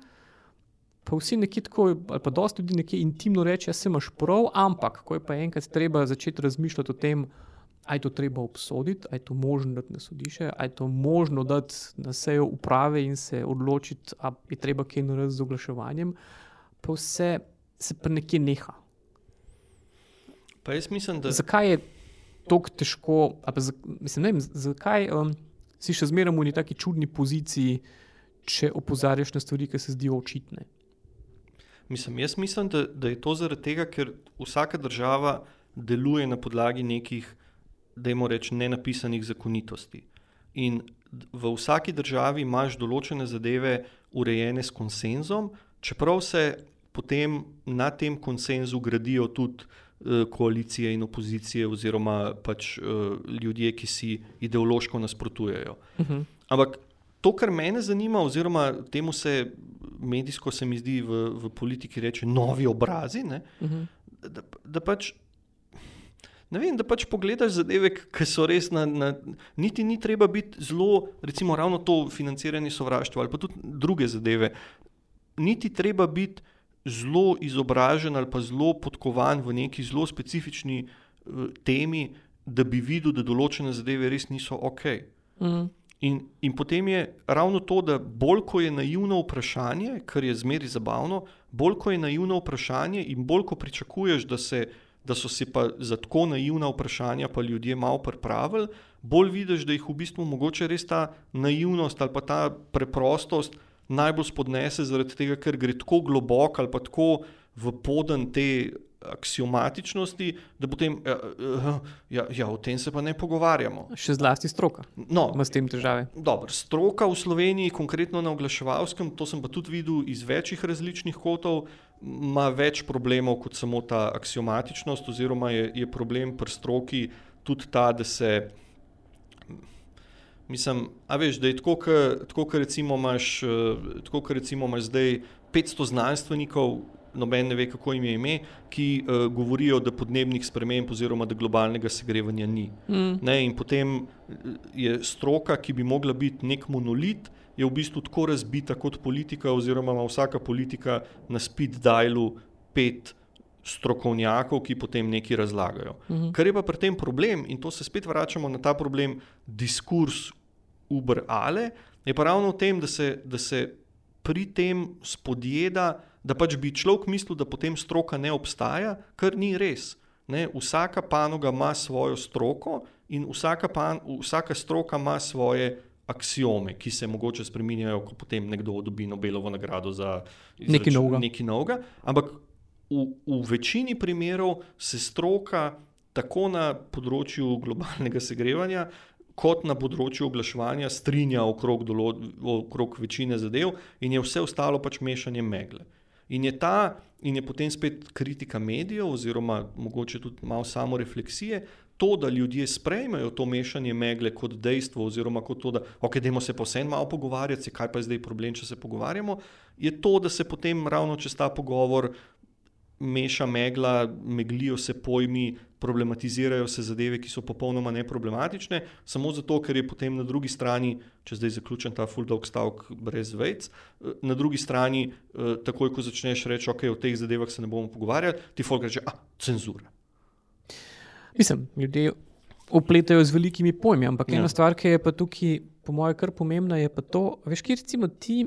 Pa vsi nekje tako, ali pa dosti ljudi nekje intimno reče, da se imaš prav, ampak ko je pa enkrat treba začeti razmišljati o tem, je to treba obsoditi, je to možno dati na sodišče, je to možno dati na sejo uprave in se odločiti, ali je treba kaj narediti z oglaševanjem, pa vse se pa nekje neha. Pa jaz mislim, da Zakaj je tako težko, pa, zak- mislim, vem, zakaj um, si še zmeraj v neki čudni poziciji, če opozarjaš na stvari, ki se zdijo očitne? Mislim, jaz mislim, da, da je to zaradi tega, ker vsaka država deluje na podlagi nekih dajmo reči, nenapisanih zakonitosti. In v vsaki državi imaš določene zadeve urejene s konsenzom, čeprav se potem na tem konsenzu gradijo tudi uh, koalicije in opozicije, oziroma pač uh, ljudje, ki si ideološko nasprotujejo. Uh -huh. Ampak to, kar mene zanima, oziroma temu se medijsko, se mi zdi v, v politiki reče, novi obrazi, uh -huh. da, da pač. Ne vem, da pač pogledaš zadeve, ki so res na. na niti ni treba biti zelo, recimo, ravno to financiranje sovraštva ali pa tudi druge zadeve. Niti treba biti zelo izobražen ali pa zelo podkovan v neki zelo specifični uh, temi, da bi videl, da določene zadeve res niso ok. Mm. In, in potem je ravno to, da bolj ko je naivno vprašanje, kar je zmeri zabavno, bolj ko je naivno vprašanje in bolj ko pričakuješ, da, se, da so se pa za tako naivna vprašanja pa ljudje malo pripravili, bolj vidiš, da jih v bistvu mogoče res ta naivnost ali pa ta preprostost najbolj spodnese, zaradi tega, ker gre tako globoko ali pa tako v poden te aksiomatičnosti, da potem, ja, ja, ja, o tem se pa ne pogovarjamo. Še zlasti stroka. No, ima s tem težave. Dobro, stroka v Sloveniji, konkretno na oglaševalskem, to sem pa tudi videl iz večjih različnih kotov, ima več problemov kot samo ta aksiomatičnost, oziroma je, je problem pri stroki tudi ta, da se. Mislim, a veš, da je tako, kot recimo imaš, tako, recimo imaš zdaj 500 znanstvenikov, noben ne ve, kako jim je ime, ki uh, govorijo, da podnebnih sprememb oziroma da globalnega segrevanja ni. Mm. Ne, in potem je stroka, ki bi mogla biti nek monolit, je v bistvu tako razbita kot politika, oziroma ima vsaka politika na speed dialu pet. Strokovnjakov, ki potem nekaj razlagajo. Uh mhm. -huh. Kar je pa pri tem problem, in to se spet vračamo na ta problem, diskurs Uber ali, je pa ravno v tem, da se, da se pri tem spodjeda, da pač bi človek mislil, da potem stroka ne obstaja, kar ni res. Ne? Vsaka panoga ima svojo stroko in vsaka, pan, vsaka stroka ima svoje axiome, ki se mogoče spremenjajo, ko potem nekdo dobi Nobelovo nagrado za nekaj novega. Ampak v, v večini primerov se stroka tako na področju globalnega segrevanja, kot na področju oglaševanja strinja okrog, dolo, okrog večine zadev, in je vse ostalo pač mešanje megle. In je ta, in je potem spet kritika medijev, oziroma mogoče tudi malo samo refleksije, to, da ljudje sprejmejo to mešanje megle kot dejstvo, oziroma kot to, da ok, dajmo se pa vseeno malo pogovarjati, kaj pa je zdaj problem, če se pogovarjamo, je to, da se potem ravno čez ta pogovor meša megla, meglijo se pojmi, problematizirajo se zadeve, ki so popolnoma neproblematične, samo zato, ker je potem na drugi strani, če zdaj zaključim ta full dog stavek brez vejc, na drugi strani, eh, takoj ko začneš reči, ok, o teh zadevah se ne bomo pogovarjali, ti folk reče, ah, cenzura. Mislim, ljudje upletajo z velikimi pojmi, ampak ja. ena stvar, ki je pa tukaj, po mojem, kar pomembna, je pa to, veš, kje recimo ti.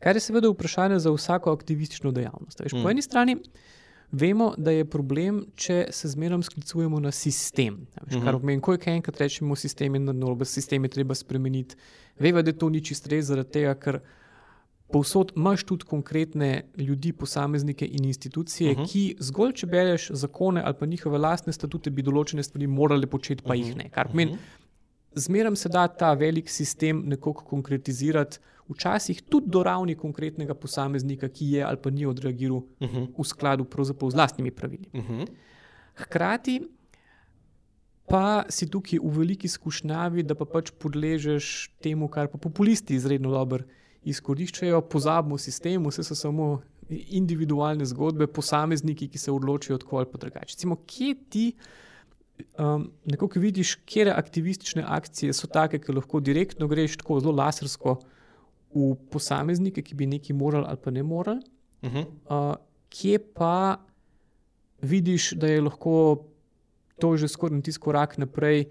Kar je seveda vprašanje za vsako aktivistično dejavnost. Veš, mm. Po eni strani vemo, da je problem, če se zmeraj sklicujemo na sistem. Veš. Kar pomeni, ko je enkrat rečemo, sistem je narobe, sistem je treba spremeniti. Vemo, da to ni čist res, zaradi tega, ker povsod imaš tudi konkretne ljudi, posameznike in institucije, uh mhm. -huh. ki zgolj, če bereš zakone ali pa njihove lastne statute, bi določene stvari morali početi, pa uh -huh. jih mhm. ne. Kar pomeni, uh -huh. zmeraj se da ta velik sistem nekako konkretizirati včasih tudi do ravni konkretnega posameznika, ki je ali pa ni odreagiral uh mhm. -huh. v skladu z vlastnimi pravili. Uh mhm. -huh. Hkrati pa si tukaj v veliki skušnjavi, da pa pač podležeš temu, kar pa populisti izredno dobro izkoriščajo, pozabimo sistem, vse so samo individualne zgodbe, posamezniki, ki se odločijo tako ali pa drugače. Recimo, kje ti um, nekako vidiš, kje aktivistične akcije so take, ki lahko direktno greš tako zelo lasersko v posameznike, ki bi nekaj morali ali pa ne morali, uh -huh. uh, kje pa vidiš, da je lahko to že skoraj tisti korak naprej,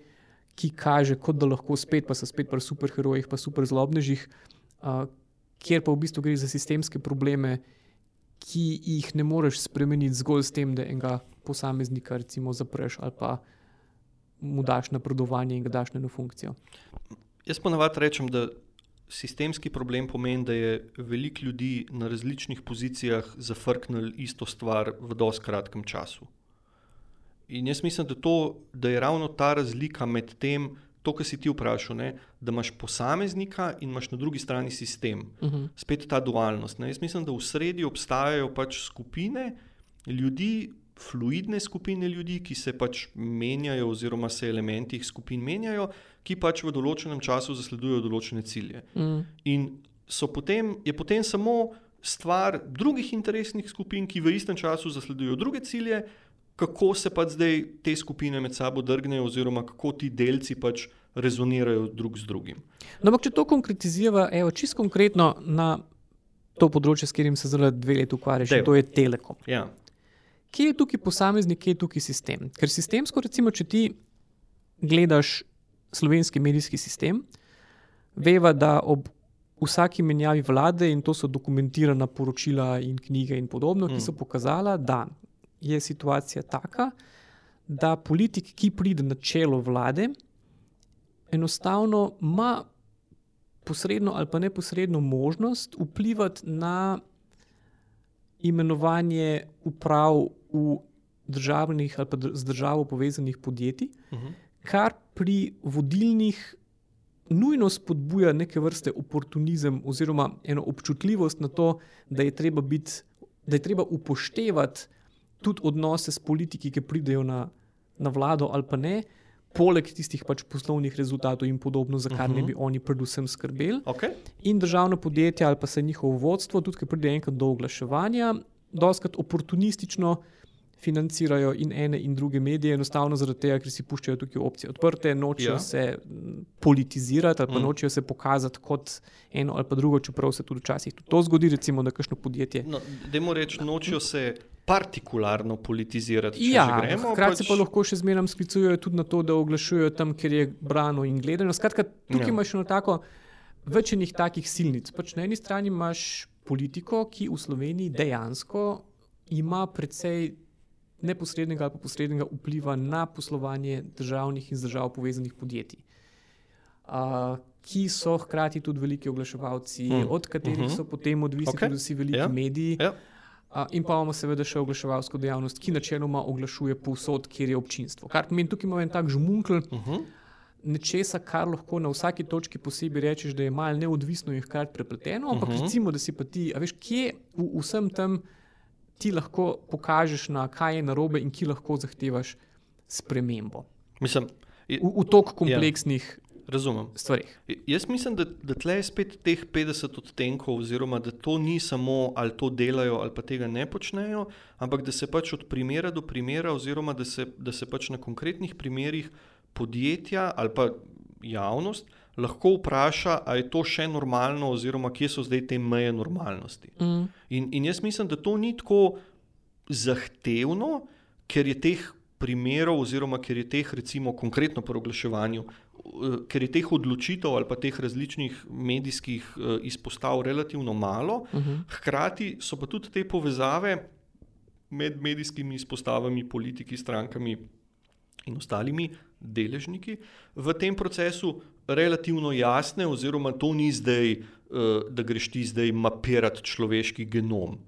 ki kaže, da lahko spet, pa so spet pri superherojih, pa super zlobnežih, uh, kjer pa v bistvu gre za sistemske probleme, ki jih ne moreš spremeniti zgolj s tem, da enega posameznika recimo zapreš ali pa mu daš napredovanje in ga daš na eno funkcijo. Jaz ponavadi rečem, da sistemski problem pomeni, da je veliko ljudi na različnih pozicijah zafrknilo isto stvar v dosti kratkem času. in jaz mislim, da, to, da je ravno ta razlika med tem, to, kar si ti vprašal, ne, da imaš posameznika in imaš na drugi strani sistem. Uh -huh. Spet ta dualnost. Ne. Jaz mislim, da v sredi obstajajo pač skupine ljudi, fluidne skupine ljudi, ki se pač menjajo, oziroma se elementi skupin menjajo, ki pač v določenem času zasledujejo določene cilje. Uh-huh. In potem, je potem samo stvar drugih interesnih skupin, ki v istem času zasledujejo druge cilje, kako se pač zdaj te skupine med sabo drgnejo, oziroma kako ti delci pač rezonirajo drug z drugim. No, ampak, če to konkretizira, evo, čisto konkretno na to področje, s katerim se zelo dve leti ukvarjaš, to je Telekom. Ja. Kje je tukaj posameznik, kje je tukaj sistem? Ker sistemsko, recimo, če ti gledaš slovenski medijski sistem, veva, da ob vsaki menjavi vlade, in to so dokumentirana poročila in knjige in podobno, ki mm. so pokazala, da je situacija taka, da politik, ki pride na čelo vlade, enostavno ima posredno ali pa neposredno možnost vplivati na imenovanje uprav v državnih ali pa z državo povezanih podjetij, uh mhm. -huh. Kar pri vodilnih nujno spodbuja neke vrste oportunizem oziroma eno občutljivost na to, da je treba, biti, da je treba upoštevati tudi odnose s politiki, ki pridejo na, na vlado ali pa ne. Poleg tistih pač poslovnih rezultatov in podobno, za kar uh -huh. ne mhm. bi oni predvsem skrbeli. Okay. In državno podjetje ali pa se njihovo vodstvo, tudi ki pride enkrat do oglaševanja, doskrat oportunistično financirajo in ene in druge medije, enostavno zaradi tega, ker si puščajo tukaj opcije odprte, nočejo ja. se politizirati ali pa mm. nočejo se pokazati kot eno ali pa drugo, čeprav se tudi včasih tudi to zgodi, recimo, da kakšno podjetje. No, Demo reči, nočejo se. Partikularno politizirati. Ja, hkrati pač... pa lahko še zmeraj sklicujejo tudi na to, da oglašujejo tam, kjer je brano in gledano. Skratka, tukaj ja. imaš eno tako večjih takih silnic. Pač na eni strani imaš politiko, ki v Sloveniji dejansko ima precej neposrednega ali posrednega vpliva na poslovanje državnih in z državo povezanih podjetij, uh, ki so hkrati tudi veliki oglaševalci, mm. od katerih mm -hmm. so potem odvisni okay. tudi vsi veliki yeah. Ja. mediji. Yeah. Ja. Uh, in pa imamo seveda še oglaševalsko dejavnost, ki načeloma oglašuje povsod, kjer je občinstvo. Kar pomeni, tukaj imamo en tak žmunkl. Uh mhm. -huh. Nečesa, kar lahko na vsaki točki posebej rečeš, da je malo neodvisno in hkrati prepleteno, ampak uh mhm. -huh. recimo, da si pa ti, veš, kje v vsem tem ti lahko pokažeš, na kaj je narobe in ki lahko zahtevaš spremembo. Mislim, je, v v toliko kompleksnih ja, stvarih. Jaz mislim, da, da tle je spet teh 50 odtenkov, oziroma da to ni samo ali to delajo ali pa tega ne počnejo, ampak da se pač od primera do primera, oziroma da se, da se pač na konkretnih primerih podjetja ali pa javnost lahko vpraša, ali je to še normalno, oziroma kje so zdaj te meje normalnosti. Mm. In, in jaz mislim, da to ni tako zahtevno, ker je teh primerov, oziroma ker je teh, recimo, konkretno pri oglaševanju, eh, ker je teh odločitev ali pa teh različnih medijskih eh, izpostav relativno malo, mm -hmm. hkrati so pa tudi te povezave med medijskimi izpostavami, politiki, strankami in ostalimi deležniki v tem procesu relativno jasne, oziroma to ni zdaj, uh, da greš ti zdaj mapirati človeški genom.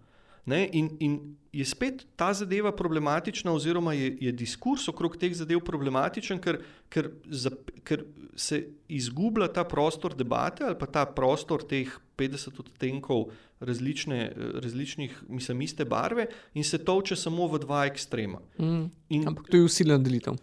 In, in je spet ta zadeva problematična, oziroma je, je diskurs okrog teh zadev problematičen, ker, ker, za, ker se izgublja ta prostor debate ali pa ta prostor teh 50 odtenkov različne, različnih, mislim, iste barve in se toče samo v dva ekstrema. Mm, in, ampak to je usiljena delitev.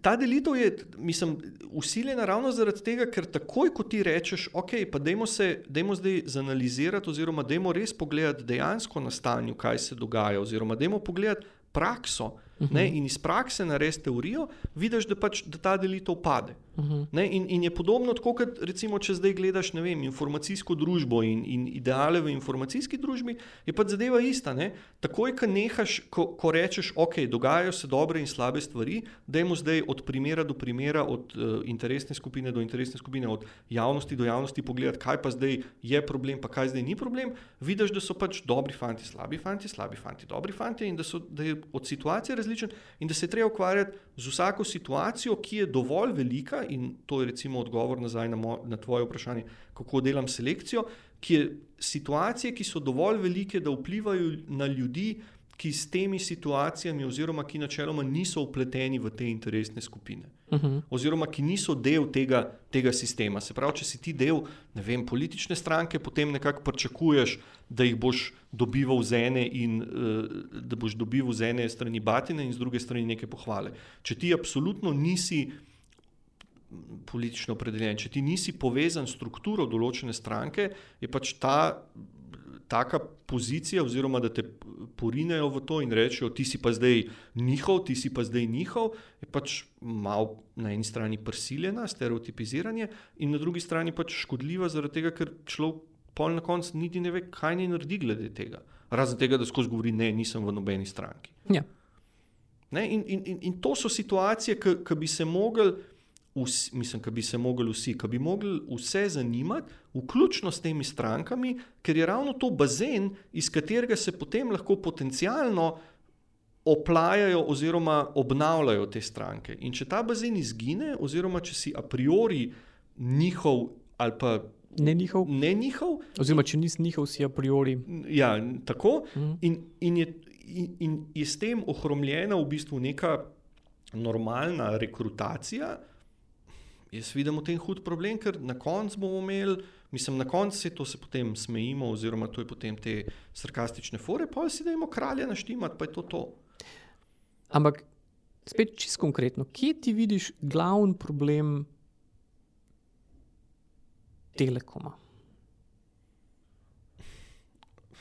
Ta delitev je, mislim, usiljena ravno zaradi tega, ker takoj, ko ti rečeš, ok, pa dajmo se, dajmo zdaj zanalizirati, oziroma dajmo res pogledati dejansko na stanju, kaj se dogaja, oziroma dajmo pogledati prakso, uh -huh. ne, in iz prakse narediti teorijo, vidiš, da, pač, da ta delitev pade. Uh -huh. ne, in, in je podobno, kot recimo, če zdaj gledaš vem, informacijsko družbo in, in ideale v informacijski družbi, je pač zadeva ista. Ne. Takoj, ko nehaš, ko, ko rečeš, ok, dogajajo se dobre in slabe stvari, dajmo zdaj od primera do primera, od uh, interesne skupine do interesne skupine, od javnosti do javnosti pogledati, kaj pa zdaj je problem, pa kaj zdaj ni problem. Vidiš, da so pač dobri fanti, slabi fanti, slabi fanti, dobri fanti in da, so, da je od situacije različen in da se treba ukvarjati z vsako situacijo, ki je dovolj velika, in to je recimo odgovor nazaj na, mo, na tvoje vprašanje, kako delam selekcijo, ki je situacije, ki so dovolj velike, da vplivajo na ljudi, ki s temi situacijami, oziroma ki načeloma niso upleteni v te interesne skupine, Uh -huh. oziroma ki niso del tega, tega sistema. Se pravi, če si ti del vem, politične stranke, potem nekako pričakuješ, da jih boš dobival z ene in uh, da boš dobival z ene strani batine in z druge strani neke pohvale. Če ti absolutno nisi politično opredeljen, če ti nisi povezan s strukturo določene stranke, je pač ta taka pozicija, oziroma da te porinejo v to in rečejo, ti si pa zdaj njihov, ti si pa zdaj njihov, je pač malo na eni strani prisiljena, stereotipiziranje, in na drugi strani pač škodljiva, zaradi tega, ker človek pol na koncu niti ne ve, kaj naj naredi glede tega. Razen tega, da skozi govori, ne, nisem v nobeni stranki. Ja. Ne, in, in, in, in to so situacije, ki bi se mogli. Vsi, mislim, da bi se mogli vsi, da bi mogli vse zanimati, vključno s temi strankami, ker je ravno to bazen, iz katerega se potem lahko potencialno oplajajo oziroma obnavljajo te stranke. In če ta bazen izgine, oziroma če si a priori njihov ali pa Ne njihov, ne njihov, oziroma če nisi njihov, si a priori. ja, tako, Mhm. in, in, je, in, in je s tem ohromljena v bistvu neka normalna rekrutacija. Jaz vidim v tem hud problem, ker na koncu bomo imeli, mislim, na koncu se to se potem smejimo, oziroma to je potem te sarkastične fore, pa si dajmo kralja naštimati, pa je to to. Ampak spet čisto konkretno, kje ti vidiš glavni problem telekoma?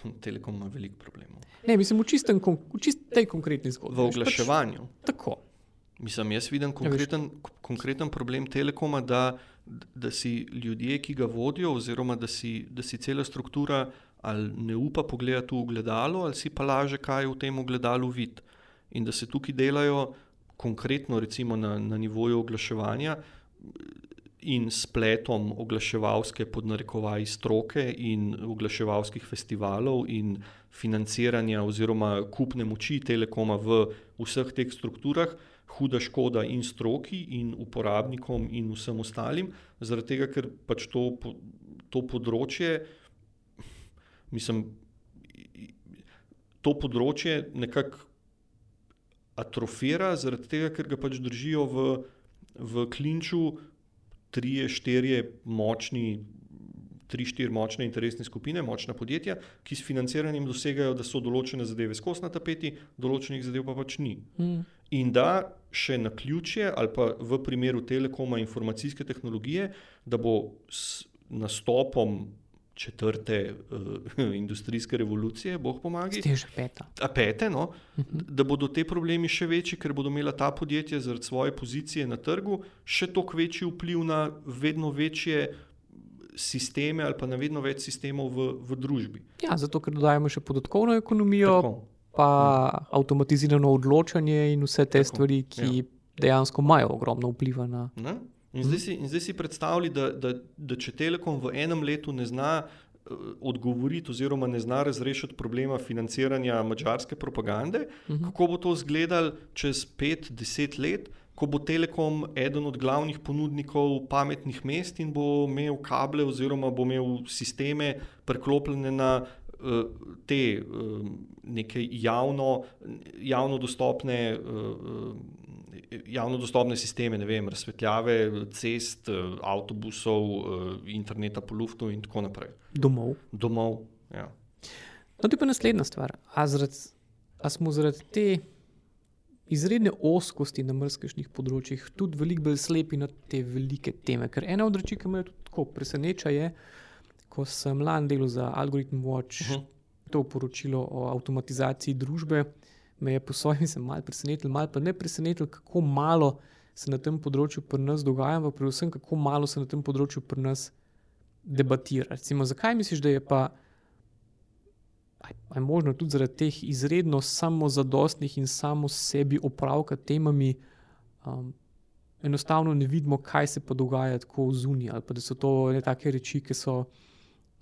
Telekom ima veliko problemov. Ne, mislim, v čistem, v čist tej konkretni zgodbi. V veš, oglaševanju. Pač, tako. Mislim, jaz vidim konkreten, konkreten problem Telekoma, da, da si ljudje, ki ga vodijo, oziroma da si, da si cela struktura ali ne upa pogledati v ogledalo, ali si pa laže, kaj v tem ogledalu vidi. In da se tukaj delajo konkretno, recimo na, na nivoju oglaševanja in spletom oglaševalske podnarekovaj stroke in oglaševalskih festivalov in financiranja oziroma kupne moči Telekoma v vseh teh strukturah, huda škoda in stroki, in uporabnikom, in vsem ostalim, zaradi tega, ker pač to, to področje, mislim, to področje nekako atrofira, zaradi tega, ker ga pač držijo v, v klinču trije, štirje močni. Tri, štiri močne interesne skupine, močna podjetja, ki s financiranjem dosegajo, da so določene zadeve skozi na tapeti, določenih zadev pa pač ni. Mm. In da še na ključje, ali pa v primeru telekoma informacijske tehnologije, da bo s nastopom četrte uh, industrijske revolucije, boh pomaga, Ste že peta. a pete, no, da bodo te problemi še večji, ker bodo imela ta podjetja zaradi svoje pozicije na trgu še toliko večji vpliv na vedno večje sisteme ali pa na vedno več sistemov v, v družbi. Ja, zato, ker dodajemo še podatkovno ekonomijo, Tako. Pa avtomatizirano odločanje in vse te Tako, stvari, ki ja. dejansko imajo ogromno vpliva na. Ne? In zdaj si, in zdaj si predstavljaj, da, da, da če Telekom v enem letu ne zna eh, odgovoriti, oziroma ne zna razrešiti problema financiranja mačarske propagande, uh -huh. kako bo to izgledalo čez pet, deset let, ko bo Telekom eden od glavnih ponudnikov pametnih mest in bo imel kable, oziroma bo imel sisteme preklopljene na. Eh, Te uh, neke javno, javno dostopne uh, javno dostopne sisteme, ne vem, razsvetljave cest, eh, avtobusov, eh, interneta po luftu in tako naprej. Domov. Domov. Ja. No, to je pa naslednja stvar. A, zaradi, a smo zaradi te izredne oskosti na mrzkešnih področjih tudi veliko bolj slepi na te velike teme? Ker ena od reči, ki me tako preseneča, je, ko sem lani delal za Algorithm Watch, uh Mhm. -huh. to poročilo o avtomatizaciji družbe, me je po svojem se malo presenetilo, malo pa ne presenetilo, kako malo se na tem področju pri nas dogaja, ampak predvsem kako malo se na tem področju pri nas debatira. Recimo, zakaj misliš, da je pa je možno tudi zaradi teh izredno samozadostnih in samo sebi opravka temami, um, enostavno ne vidimo, kaj se pa dogaja tako zunaj, ali pa da so to ne take reči, ki so.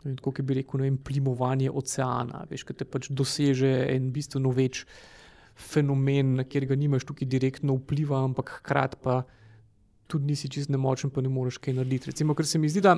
Vem, Tako bi rekel, vem, plimovanje oceana, veš, ki te pač doseže en bistveno več fenomen, na katerega nimaš tukaj direktno vpliva, ampak hkrati pa tudi nisi čist nemočen, pa ne moreš kaj narediti. Recimo, ker se mi zdi, da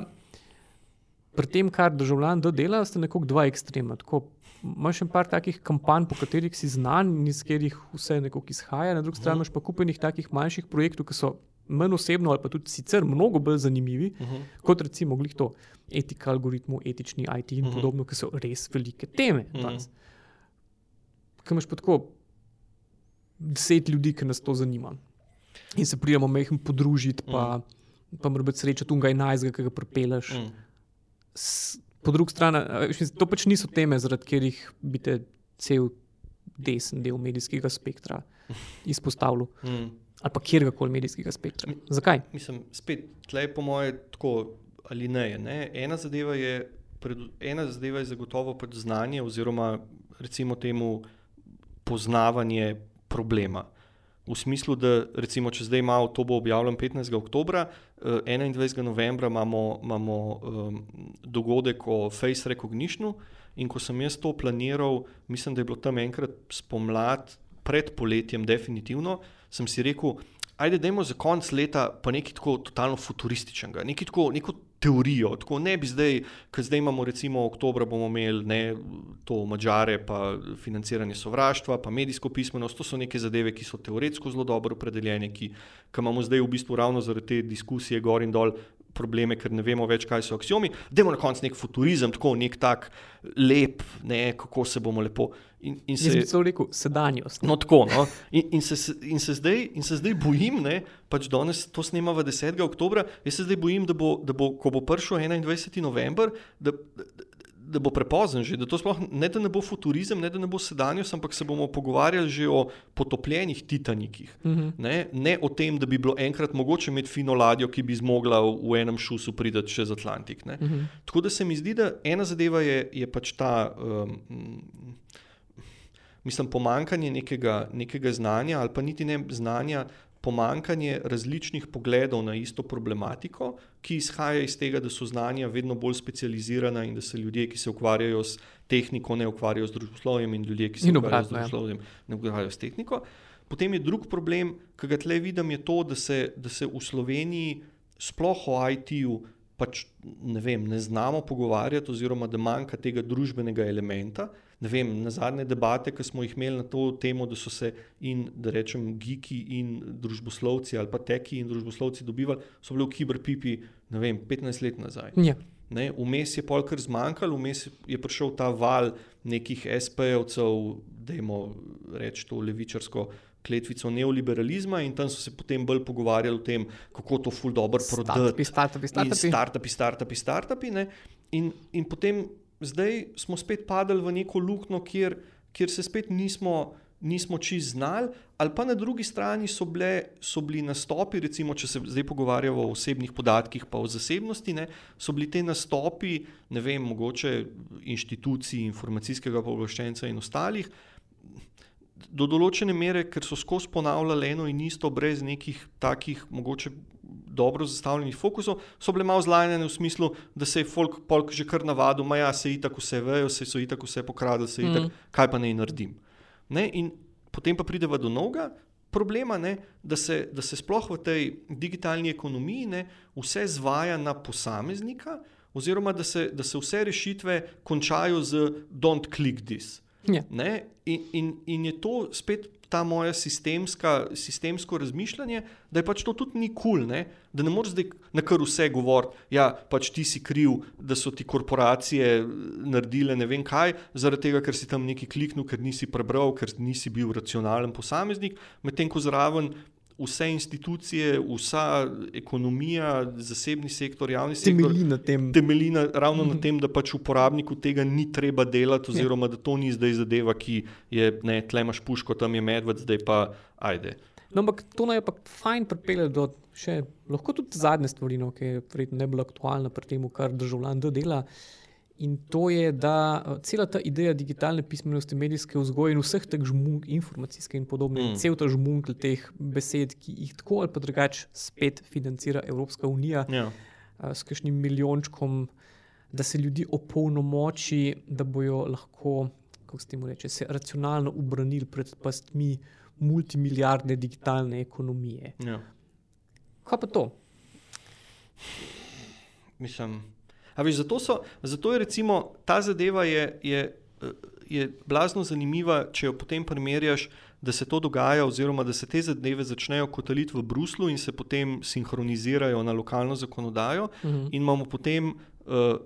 pri tem, kar državljan do dela, sta nekako dva ekstrema. Tako, Imáš en par takih kampanj, po katerih si znan in iz katerih vse nekako izhaja, na drugi strani imaš pa kupenih takih manjših projektov, ki so manj osebno ali pa tudi sicer mnogo bolj zanimivi, uh -huh. kot recimo to etika algoritmov, etični IT in uh -huh. podobno, ki so res velike teme. Uh -huh. Kaj imaš pa tako deset ljudi, ki nas to zanima. In se pridemo mehko podružiti, pa, mm. pa moramo biti srečati tunga in najzga, ki ga propeleš. Mm. Po drugi strani, to pač niso teme, zaradi katerih bi te cel desen del medijskega spektra izpostavil. Mm. Ali pa kjerkoli medijskega spektra. Zakaj? Mislim, spet, tleh po moje, tako ali ne. ne? Ena, zadeva je, pred, ena zadeva je zagotovo znanje, oziroma recimo temu poznavanje problema. V smislu, da recimo, če zdaj imamo to bo objavljeno 15. oktober, 21. novembra imamo, imamo um, dogodek o face recognition. In ko sem jaz to planiral, mislim, da je bilo tam enkrat spomladi, pred poletjem, definitivno, sem si rekel, ajde, dajmo za konec leta pa nekaj tako totalno futurističnega, nekaj tako, neko teorijo. Tako ne bi zdaj, ker zdaj imamo recimo oktober, bomo imeli ne, to mačare, pa financiranje sovraštva, pa medijsko pismenost. To so neke zadeve, ki so teoretsko zelo dobro opredeljene, ki, ki imamo zdaj v bistvu ravno zaradi te diskusije gor in dol probleme, ker ne vemo več, kaj so aksiomi. Dajmo na koncu nek futurizem, tako nek tak lep, ne, kako se bomo lepo. In, in se, Jaz bi rekel, sedanjost. No, tako. No. In, in, se, in, se zdaj, in se zdaj bojim, da pač danes to snemamo 10. oktober. Jaz se zdaj bojim, da bo, da bo ko bo prišel 21. november, da, da, da bo prepozen že, da to sploh ne, da ne bo futurizem, ne da ne bo sedanjost, ampak se bomo pogovarjali že o potopljenih Titanikih. Uh mhm. -huh. ne, ne o tem, da bi bilo enkrat mogoče imeti fino ladjo, ki bi zmogla v, v enem šusu priti čez Atlantik. Uh mhm. -huh. Tako da se mi zdi, da ena zadeva je, je pač ta. Um, Mislim, pomankanje nekega, nekega znanja, ali pa niti ne znanja, pomankanje različnih pogledov na isto problematiko, ki izhaja iz tega, da so znanja vedno bolj specializirana in da se ljudje, ki se ukvarjajo s tehniko, ne ukvarjajo z družboslovjem, in ljudje, ki se in ukvarjajo z ja. družboslovjem, ne ukvarjajo s tehniko. Potem je drug problem, ki ga tle vidim, je to, da se, da se v Sloveniji, sploh o IT-ju, pač ne, vem, ne znamo pogovarjati, oziroma da manjka tega družbenega elementa ne vem, na zadnje debate, ki smo jih imeli na to temo, da so se in da rečem, geeki in družboslovci ali pa teki in družboslovci dobivali, so bili v kiberpipi, ne vem, 15 let nazaj. Ja. Ne, vmes je polkar zmanjkalo, vmes je prišel ta val nekih SP-jevcev, da jim rečemo to levičarsko kletvico neoliberalizma, in tam so se potem bolj pogovarjali o tem, kako to ful dobro prodati. Startupi, startupi, startupi. startupi, startupi in, in potem zdaj smo spet padli v neko luknjo, kjer, kjer se spet nismo, nismo čist znali, ali pa na drugi strani so, bile, so bili nastopi, recimo, če se zdaj pogovarjamo o osebnih podatkih, pa o zasebnosti, ne, so bili te nastopi, ne vem, mogoče inštitucij, informacijskega pooblaščenca in ostalih. Do določene mere, ker so skozi ponavljali eno in isto, brez nekih takih, mogoče dobro zastavljenih fokusov, so bile malo zlajene v smislu, da se je folk, folk že kar navadil, da ja, se itak vse vejo, se so itak vse pokradili, se itak, mm. kaj pa naj naredim. Ne? In potem pa prideva do novega problema, ne? da se, da se sploh v tej digitalni ekonomiji ne? vse zvaja na posameznika, oziroma da se, da se vse rešitve končajo z don't click this. Ja. In, in, in je to spet ta moja sistemska, sistemsko razmišljanje, da je pač to tudi ni kul, cool, da ne moreš zdaj na kar vse govoriti, ja, pač ti si kriv, da so ti korporacije naredile ne vem kaj, zaradi tega, ker si tam nekaj kliknil, ker nisi prebral, ker nisi bil racionalen posameznik, medtem ko zraven vse institucije, vsa ekonomija, zasebni sektor, javni sektor temelji na tem. Temelji na, ravno mm -hmm. na mhm. tem, da pač uporabniku tega ni treba delati, ja. oziroma ja. da to ni zdaj zadeva, ki je, ne, tle imaš puško, tam je medved, zdaj pa ajde. No, ampak to naj pa fajn pripelje do še, lahko tudi zadnje stvari, no, ki je verjetno najbolj aktualna pri tem, kar državljan dela. In to je, da eh, cela ta ideja digitalne pismenosti, medijske vzgoje in vseh teh žmunk, informacijske in podobne, mm. cel ta žmunk teh besed, ki jih tako ali pa drugače spet financira Evropska unija ja. Eh, s kakšnim milijončkom, da se ljudi opolnomoči, da bojo lahko, kako se temu reče, se racionalno obranili pred pastmi multimilijardne digitalne ekonomije. Ja. Kaj pa to? Mislim. Veš, zato, so, zato je recimo ta zadeva je, je, je blazno zanimiva, če jo potem primerjaš, da se to dogaja, oziroma da se te zadeve začnejo kotaliti v Bruslu in se potem sinhronizirajo na lokalno zakonodajo, uh -huh. in imamo potem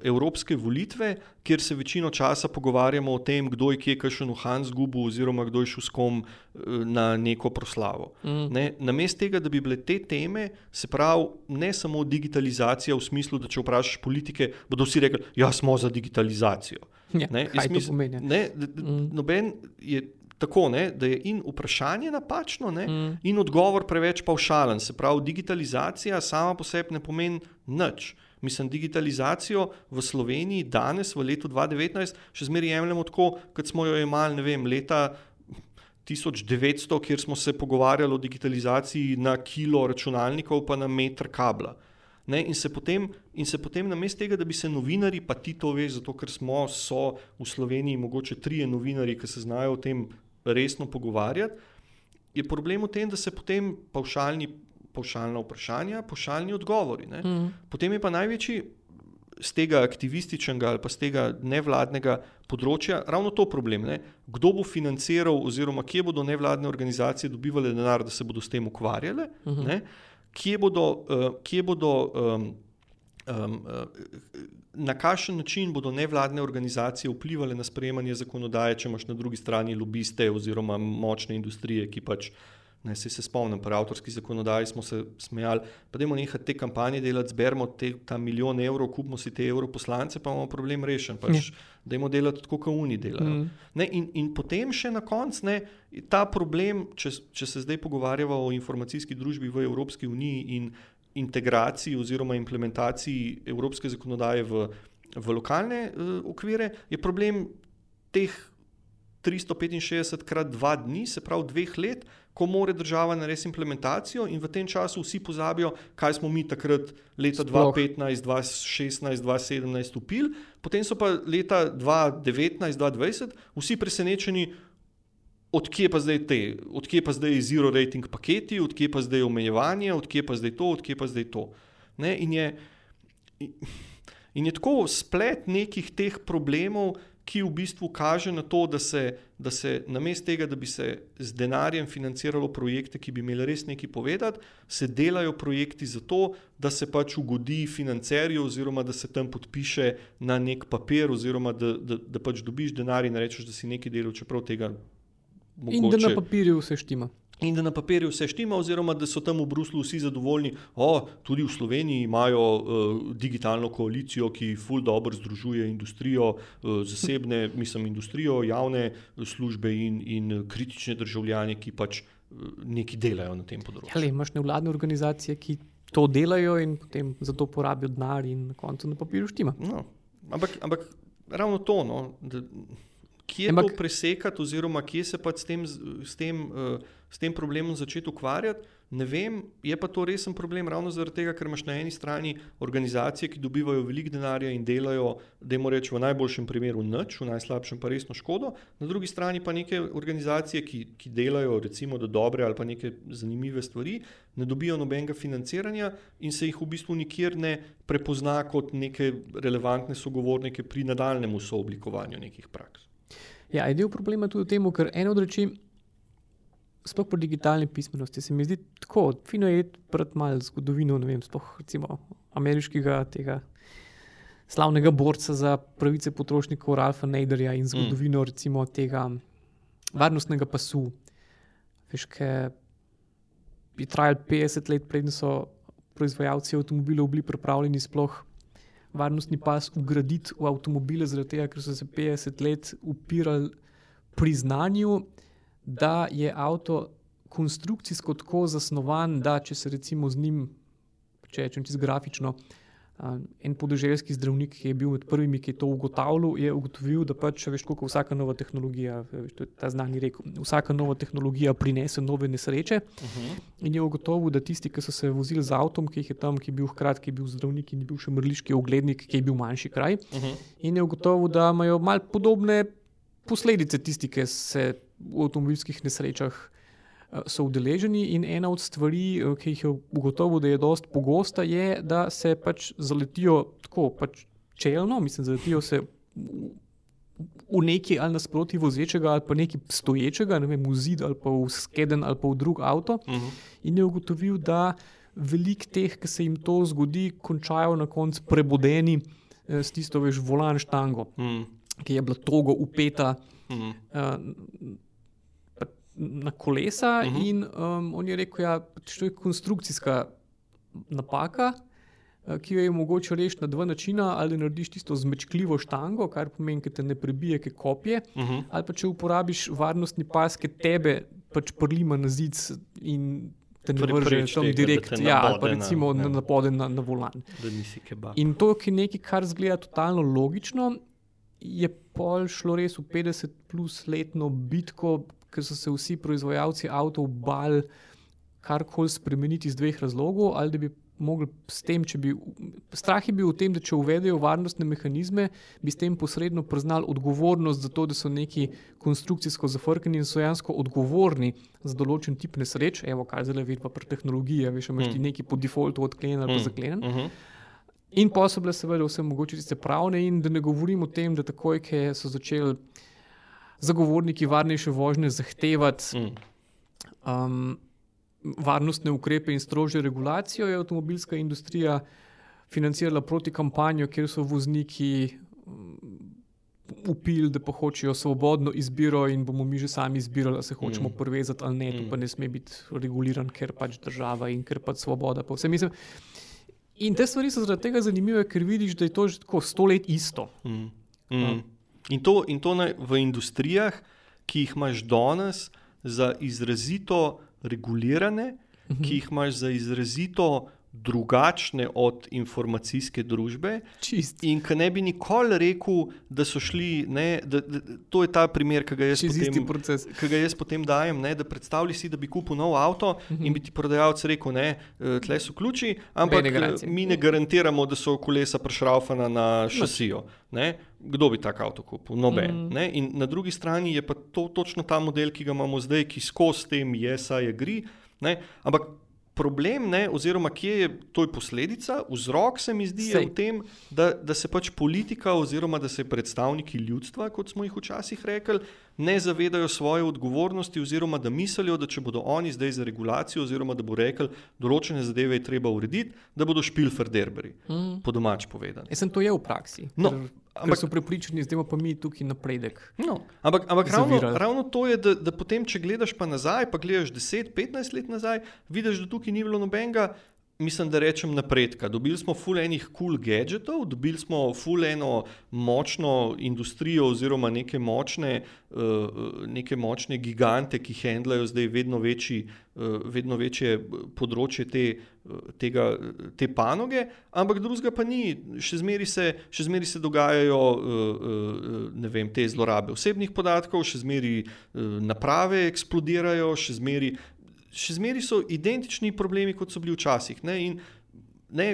evropske volitve, kjer se večino časa pogovarjamo o tem, kdo je kje kašen v Hansgubu, oziroma kdo je šel s kom uh, na neko proslavo. Mm. Ne, Namesto tega, da bi bile te teme, se pravi, ne samo digitalizacija v smislu, da če vprašaš politike, bodo vsi rekli, da ja, smo za digitalizacijo. Ja, ne, smisl, ne, mm. Noben je. Tako, ne, da je in vprašanje napačno, ne, mm. in odgovor preveč pavšalen. Se pravi, digitalizacija sama po sebi ne pomeni nič. Mislim, digitalizacijo v Sloveniji danes, v letu 2019, še zmeraj jemljemo tako, kot smo jo imeli, ne vem, leta 1900, kjer smo se pogovarjali o digitalizaciji na kilo računalnikov, pa na meter kabla. Ne, in se potem, potem na mestu tega, da bi se novinari, pa ti to veš, zato ker smo v Sloveniji mogoče trije novinari, ki se znajo o tem resno pogovarjati, je problem v tem, da se potem pavšalni pošaljna vprašanja, pošaljni odgovori. Mm. Potem je pa največji z tega aktivističnega ali pa z tega nevladnega področja ravno to problem. Ne? Kdo bo financiral, oziroma kje bodo nevladne organizacije dobivale denar, da se bodo s tem ukvarjale, mm -hmm. kje bodo. Uh, kje bodo um, Um, uh, na kakšen način bodo nevladne organizacije vplivali na sprejemanje zakonodaje, če imaš na drugi strani lobiste oziroma močne industrije, ki pač uh, Ne, se, se spomnim, pri avtorski zakonodaji smo se smejali, pa da imamo nekaj te kampanje delati, zberemo te, ta milijon evrov, kupimo si te europoslance, pa imamo problem rešen. Pač, da imamo delati tako, kot oni delajo. Mm. Ne, in, in potem še na koncu ta problem, če, če se zdaj pogovarjamo o informacijski družbi v Evropski uniji in integraciji oziroma implementaciji evropske zakonodaje v, v lokalne uh, okvire, je problem teh 365 krat dva dni, se pravi dveh let ko mora država narediti implementacijo, in v tem času vsi pozabijo, kaj smo mi takrat leta 2015, 2016, 2017 upili, potem so pa leta 2019, 2020 vsi presenečeni, odkje pa zdaj te, odkje pa zdaj zero rating paketi, odkje pa zdaj omejevanje, odkje pa zdaj to, odkje pa zdaj to. Ne? In je. In je tako splet nekih teh problemov, ki v bistvu kaže na to, da se, da se namesto tega, da bi se z denarjem financiralo projekte, ki bi imeli res nekaj povedati, se delajo projekti zato, da se pač ugodi financerju, oziroma da se tam podpiše na nek papir, oziroma da, da, da pač dobiš denar in rečeš, da si nekaj delal, čeprav tega. Mogoče... In da na papirju vse štima in da na papirju vse štima, oziroma da so tam v Bruslu vsi zadovoljni. O, tudi v Sloveniji imajo uh, digitalno koalicijo, ki ful dobro združuje industrijo, uh, zasebne, mislim, industrijo, javne službe in, in kritične državljane, ki pač uh, nekaj delajo na tem področju. Ali imaš nevladne organizacije, ki to delajo in potem za to porabijo denar, in na koncu na papirju štima. No, ampak, ampak ravno to. No, da, Kje je to presekati, oziroma kje se pa s tem, s tem uh, s tem problemom začeti ukvarjati. Ne vem, je pa to resen problem ravno zaradi tega, ker imaš na eni strani organizacije, ki dobivajo veliko denarja in delajo, da jim rečemo, v najboljšem primeru nič, v najslabšem pa resno škodo, na drugi strani pa neke organizacije, ki, ki delajo recimo do dobre ali pa neke zanimive stvari, ne dobijo nobenega financiranja in se jih v bistvu nikjer ne prepozna kot neke relevantne sogovornike pri nadaljnem sooblikovanju nekih praks. Ja, en del problema je tudi v tem, ker eno od reči sploh po digitalni pismenosti, se mi zdi tako, fino je pred malo zgodovino, ne vem, sploh recimo ameriškega tega slavnega borca za pravice potrošnikov Ralfa Neiderja in zgodovino mm. recimo tega varnostnega pasu. Veš, ki bi trajal 50 let, preden so proizvajalci avtomobilov bili pripravljeni sploh. Varnostni pas ugraditi v avtomobile, zaradi tega, ker so se 50 let upirali priznanju, da je avto konstrukcijsko tako zasnovan, da če se recimo z njim, če rečem čisto grafično, en podeželjski zdravnik, ki je bil med prvimi, ki je to ugotavljal, je ugotovil, da pač veš, kako vsaka nova tehnologija, veš, to je ta znani rekel, vsaka nova tehnologija prinese nove nesreče. Uh mhm. -huh. In je ugotovil, da tisti, ki so se vozili z avtom, ki je tam, ki je bil hkrati, ki je bil zdravnik in je bil še mrliški oglednik, ki je bil manjši kraj. Uh mhm. -huh. In je ugotovil, da imajo mal podobne posledice tisti, ki se v avtomobilskih nesrečah eh, so udeleženi. In ena od stvari, eh, ki jih je ugotovil, da je dosti pogosta, je, da se pač zaletijo tako. Pač čelno, mislim, zaletijo se v, neki ali nasproti vozečega ali pa nekaj stoječega, ne vem, v zid ali pa v skeden ali pa v drug avto. Uh -huh. In je ugotovil, da velik teh, ki se jim to zgodi, končajo na koncu prebudeni eh, s tisto, veš, volan štango, uh -huh. Ki je bila togo upeta. Uh -huh. uh, Na kolesa, uh -huh. in um, on je rekel, da ja, je to konstrukcijska napaka, Eh, ki jo je mogoče rešiti na dva načina. Ali narediš tisto zmečkljivo štango, kar pomeni, da te ne prebije, ki kopje, uh mhm. -huh. ali pa če uporabiš varnostni pas, ki tebe pač prlima na zid in te ne vrže tam direkt, ja, ali pa recimo na, ja. napode na, na volan. In to, je nekaj, kar zgleda totalno logično, je pol šlo res v 50 plus letno bitko, ker so se vsi proizvajalci avtomobilov bal karkoli spremeniti iz dveh razlogov, ali da bi mogli s tem, če bi. Strah je bil v tem, da če uvedejo varnostne mehanizme, bi s tem posredno priznali odgovornost za to, da so neki konstrukcijsko zafrknjeni in so dejansko odgovorni za določen tip nesreč. Evo, kaj zdaj vidi pa pri tehnologiji, veš, imaš ti hmm. neki po defaultu odklenjen ali pa hmm. zaklenjen. Uh -huh. In pa so bile seveda vse mogoče tiste pravne, in da ne govorim o tem, da takoj, ki so začeli zagovorniki varnejše vožnje zahtevati. Mm. Um, varnostne ukrepe in strožjo regulacijo, je avtomobilska industrija financirala proti kampanjo, kjer so vozniki mm, upili, da pa hočejo svobodno izbiro in bomo mi že sami izbirali, da se hočemo mm. povezati ali ne, to mm. pa ne sme biti reguliran, ker pač država in ker pač svoboda. Pa mislim, in te stvari so zaradi tega zanimive, ker vidiš, da je to že tako sto let isto. Mm. Mm. Um. In to, in to ne, v industrijah, ki jih imaš danes, za izrazito regulirane, mhm. ki jih imaš za izrazito drugačne od informacijske družbe. Čist. In ki ne bi nikoli rekel, da so šli, ne, da, da, to je ta primer, ki ga jaz, potem, ki ga jaz potem dajem. Ne, da predstavljaj si, da bi kupil nov avto uh -huh. in mhm. bi ti prodajalec rekel, da e, tle so ključi, ampak e, mi ne garantiramo, da so kolesa prešraufana na šasijo. Ne. Kdo bi tak avto kupil? Noben. Mm. In na drugi strani je pa to točno ta model, ki ga imamo zdaj, ki skozi tem je, saj je gri. Ne? Ampak problem, ne, oziroma kje je to posledica, vzrok se mi zdi v tem, da, da se pač politika, oziroma da se predstavniki ljudstva, kot smo jih včasih rekli, ne zavedajo svoje odgovornosti, oziroma da mislijo, da če bodo oni zdaj za regulacijo, oziroma da bo rekel, določene zadeve je treba urediti, da bodo špilferderberi, mm. po domač povedano. Jaz sem to je v praksi. No, Ampak so prepričani, da imamo pa mi tukaj napredek. No, ampak ampak ravno, ravno to je, da, da potem, če gledaš pa nazaj, pa gledaš 10-15 let nazaj, vidiš, da tukaj ni bilo nobenega mislim, da rečem napredka. Dobili smo ful enih cool gadgetov, dobili smo ful eno močno industrijo oziroma neke močne, uh, neke močne gigante, ki handlajo zdaj vedno, večji, uh, vedno večje področje te, tega, te panoge, ampak drugega pa ni. Še zmeri se, še zmeri se dogajajo vem, te zlorabe osebnih podatkov, še zmeri naprave eksplodirajo, še zmeri še zmeraj so identični problemi, kot so bili včasih. Ne? In ne,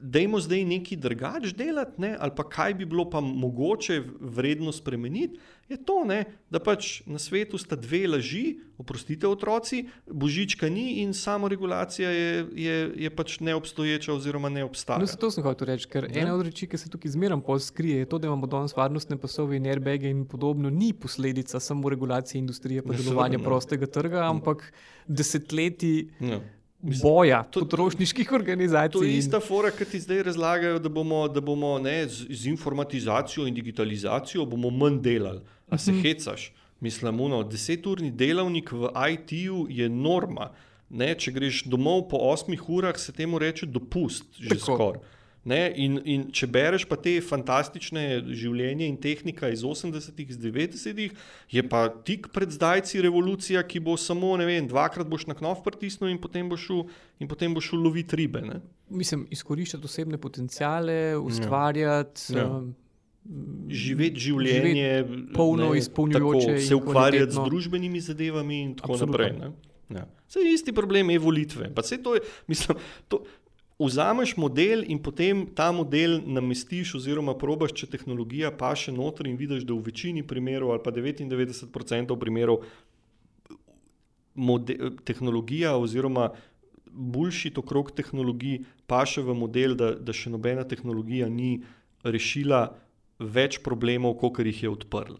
dajmo zdaj nekaj drugače delati, ne? ali pa kaj bi bilo pa mogoče vredno spremeniti. Je to, ne? da pač na svetu sta dve laži, oprostite, otroci, božička ni in samo regulacija je, je, je pač neobstoječa oziroma ne obstaja. No, to sem hotel reči, ker ne? ena od reči, ki se tukaj zmeraj poskrije, je to, da imamo danes varnostne pasove in airbage in podobno, ni posledica samo regulacije industrije, pa delovanja prostega trga, ampak desetletji. Ja boja to, potrošniških organizacij. To je ista fora, ki ti zdaj razlagajo, da bomo, da bomo ne, z, z informatizacijo in digitalizacijo manj delali. A se mm -hmm. hecaš? Mislim, da deseturni delavnik v IT-ju je norma. Ne, če greš domov po osmih urah, se temu reče dopust, že skoraj. In, in če bereš pa te fantastične življenje in tehnika iz 80-ih, iz 90-ih, je pa tik pred zdajci revolucija, ki bo samo, ne vem, dvakrat boš na knov pritisnil in potem boš šel, in potem boš šel loviti ribe. Ne? Mislim, izkoriščati osebne potencijale, ustvarjati. Ja. Ja. Živeti življenje, živeti polno izpolnjujoče, se ukvarjati z družbenimi zadevami, in tako Absolutno. naprej. Ja. Vse isti problem je volitve. To je, mislim, to, vzameš model in potem ta model namestiš, oziroma probaš, če tehnologija pa še noter in vidiš, da v večini primerov, ali pa 99% primerov, model, tehnologija oziroma boljši okrog tehnologij pa še v model, da, da še nobena tehnologija ni rešila več problemov, kot jih je odprla.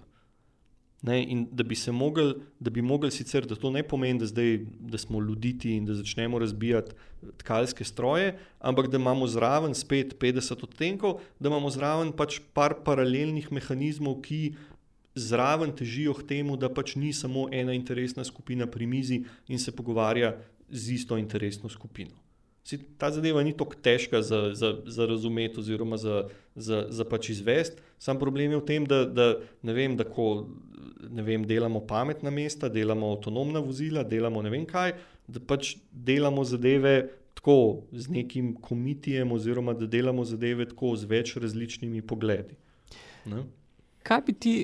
Ne, in da bi se mogli, da bi mogli sicer, da to ne pomeni, da, zdaj, da smo ljuditi in da začnemo razbijati tkalske stroje, ampak da imamo zraven spet 50 odtenkov, da imamo zraven pač par paralelnih mehanizmov, ki zraven težijo k temu, da pač ni samo ena interesna skupina pri mizi in se pogovarja z isto interesno skupino. Si, ta zadeva ni tako težka za, za, za razumeti, oziroma za, za, za pač izvesti. Sam problem je v tem, da, da, ne vem, da ko ne vem, delamo pametna mesta, delamo avtonomna vozila, delamo ne vem kaj, da pač delamo zadeve tako z nekim komitijem, oziroma da delamo zadeve tako z več različnimi pogledi. Ne? Kaj bi ti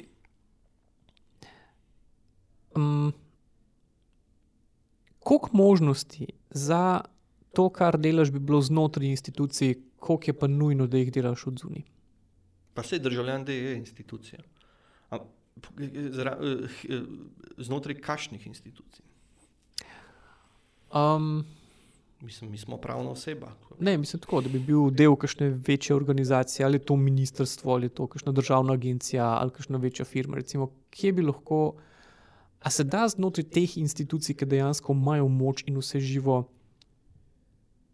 um, koliko možnosti za to, kar delaš, bi bilo znotraj institucij, koliko je pa nujno, da jih delaš od zunaj? Pa vse državljan, da je institucija. A, zra, znotraj kašnih institucij. Um, mislim, mi smo pravna oseba. Ne, mislim tako, da bi bil del kakšne večje organizacije, ali to ministrstvo, ali to kakšna državna agencija, ali kakšna večja firma. Recimo, kje bi lahko. A se da znotraj teh institucij, ki dejansko imajo moč in vse živo,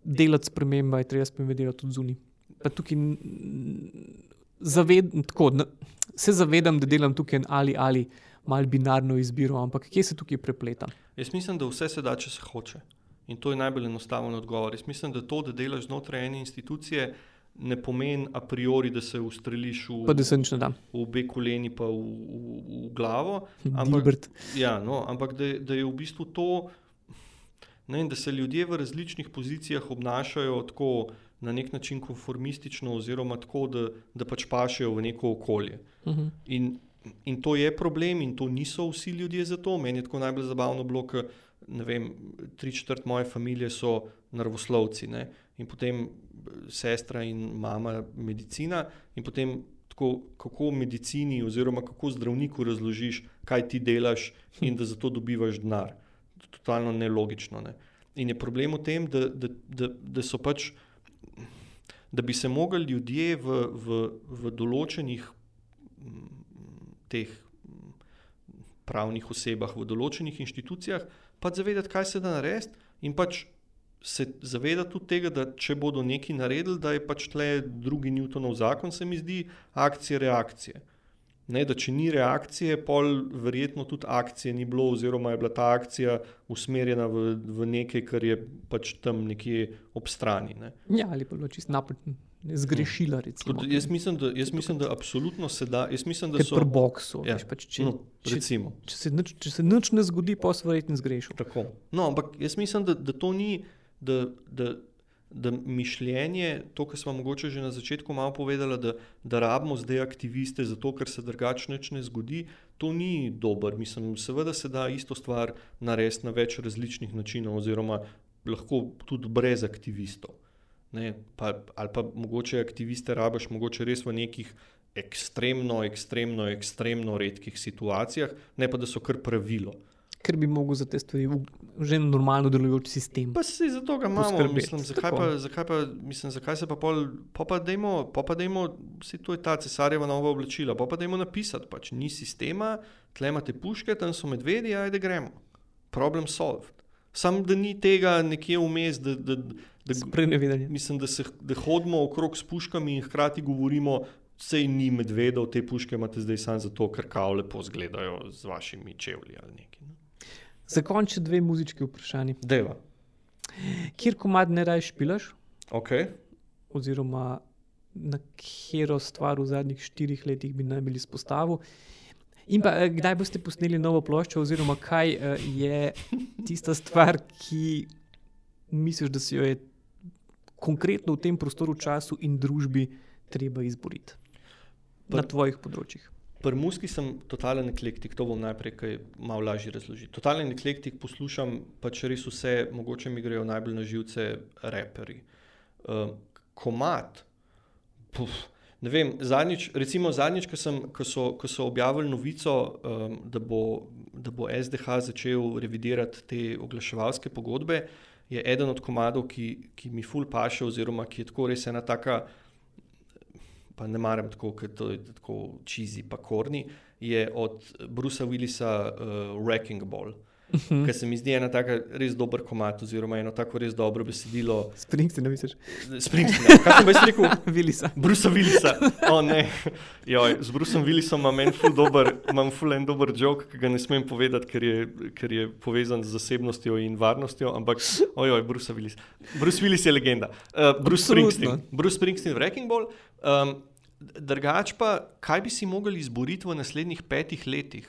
delati spremembe, je treba spremembe tudi zunaj. Tukaj zaved, tako, se zavedam, da delam tukaj ali ali malo binarno izbiro, ampak kje se tukaj prepleta? Jaz mislim, da vse se da, če se hoče. In to je najbolj enostaven odgovor. Jaz mislim, da to, da delaš znotraj ene institucije, ne pomeni a priori, da se ustreliš v, pa, se v obe koleni, pa v, v, v glavo. Ampak, ja, no, ampak da, da je v bistvu to, ne, da se ljudje v različnih pozicijah obnašajo tako na nek način konformistično, oziroma tako, da, da pač pašejo v neko okolje. Uh mhm. -huh. in, in to je problem, in to niso vsi ljudje za to. Meni je tako najbolj zabavno bilo, ker tri četrt moje družine so naravoslovci. Ne? In potem sestra in mama medicina, in potem tako, kako medicini, oziroma kako zdravniku razložiš, kaj ti delaš in da za to dobivaš denar. Totalno nelogično. Ne. In je problem v tem, da, da, da, da so pač. Da bi se mogli ljudje v, v, v določenih teh pravnih osebah, v določenih inštitucijah, pač zavedati, kaj se da narediti, in pač se zaveda tudi tega, da če bodo nekaj naredili, da je pač tle drugi Newtonov zakon, se mi zdi, akcije, reakcije. Ne, da če ni reakcije, pol verjetno tudi akcije ni bilo, oziroma je bila ta akcija usmerjena v, v nekaj, kar je pač tam nekje ob strani. Ne. Ja, ali pa čisto napačno. Zgrešila. Recimo, Tud, jaz mislim, da, jaz mislim, da absolutno se da. Mislim, da so pri boksu. Ja, pač, če, no, če, če, se nič, če se nič ne zgodi, pa se verjetno zgrešil. No, ampak jaz mislim, da, da to ni da, da, da mišljenje, to, kar smo mogoče že na začetku malo povedali, da, da rabimo zdaj aktiviste, zato ker se drugače ne zgodi, to ni dobro. Mislim, seveda se da isto stvar narediti na več različnih načinov, oziroma lahko tudi brez aktivistov. Ne, pa, ali pa mogoče aktiviste rabiš, mogoče res v nekih ekstremno, ekstremno, ekstremno redkih situacijah, ne pa da so kar pravilo ker bi mogel za te stvari že normalno delujoč sistem. Pa si za to ga imamo, mislim, zakaj, pa, zakaj, pa, mislim, zakaj se pa pol, pa pa dajmo, pa pa dajmo, si to je ta cesarjeva nova oblačila, pa pa dajmo napisati, pač ni sistema, tle imate puške, tam so medvedi, ajde gremo. Problem solved. Sam da ni tega nekje vmes, da, da, da, mislim, da, se, da hodimo okrog s puškami in hkrati govorimo, sej ni medvedov, te puške imate zdaj samo zato, ker kao lepo zgledajo z vašimi čevlji ali nekaj. Ne? Za konec dve muzički vprašanji. Deva. Kjer komad ne rajš špilaš? Okay. Oziroma, na katero stvar v zadnjih štirih letih bi naj bil izpostavil. In pa, eh, kdaj boste posneli novo ploščo, oziroma kaj uh, je tista stvar, ki misliš, da si jo je konkretno v tem prostoru, času in družbi treba izboriti na tvojih področjih? Pri muski sem totalen eklektik, to bom najprej malo lažje razložil. Totalen eklektik poslušam pač res vse, mogoče mi grejo najbolj na živce reperi. Uh, komat, puf, ne vem, zadnjič, recimo zadnjič, ko, sem, ko, so, ko so objavili novico, um, da, bo, da bo SDH začel revidirati te oglaševalske pogodbe, je eden od komadov, ki, ki mi ful paše, oziroma ki je tako res ena taka pa ne maram tako, ker to je tako čizi, pa korni, je od Brusa Willisa uh, Wrecking Ball. Uh -huh. Ker se mi zdi ena tako res dober komat, oziroma eno tako res dobro besedilo. Springsteen, ne misliš? Springsteen, kaj sem jaz rekel? Willisa. Brusa Willisa. Oh, ne. Joj, z Brusom Willisom imam en ful dober, imam ful en dober jok, ki ga ne smem povedati, ker je, ker je povezan z zasebnostjo in varnostjo, ampak ojoj, Bruce Willis. Bruce Willis je legenda. Uh, Bruce Absolutno. Springsteen. Bruce Springsteen, Wrecking Ball. Um, drugač pa, kaj bi si mogli izboriti v naslednjih petih letih?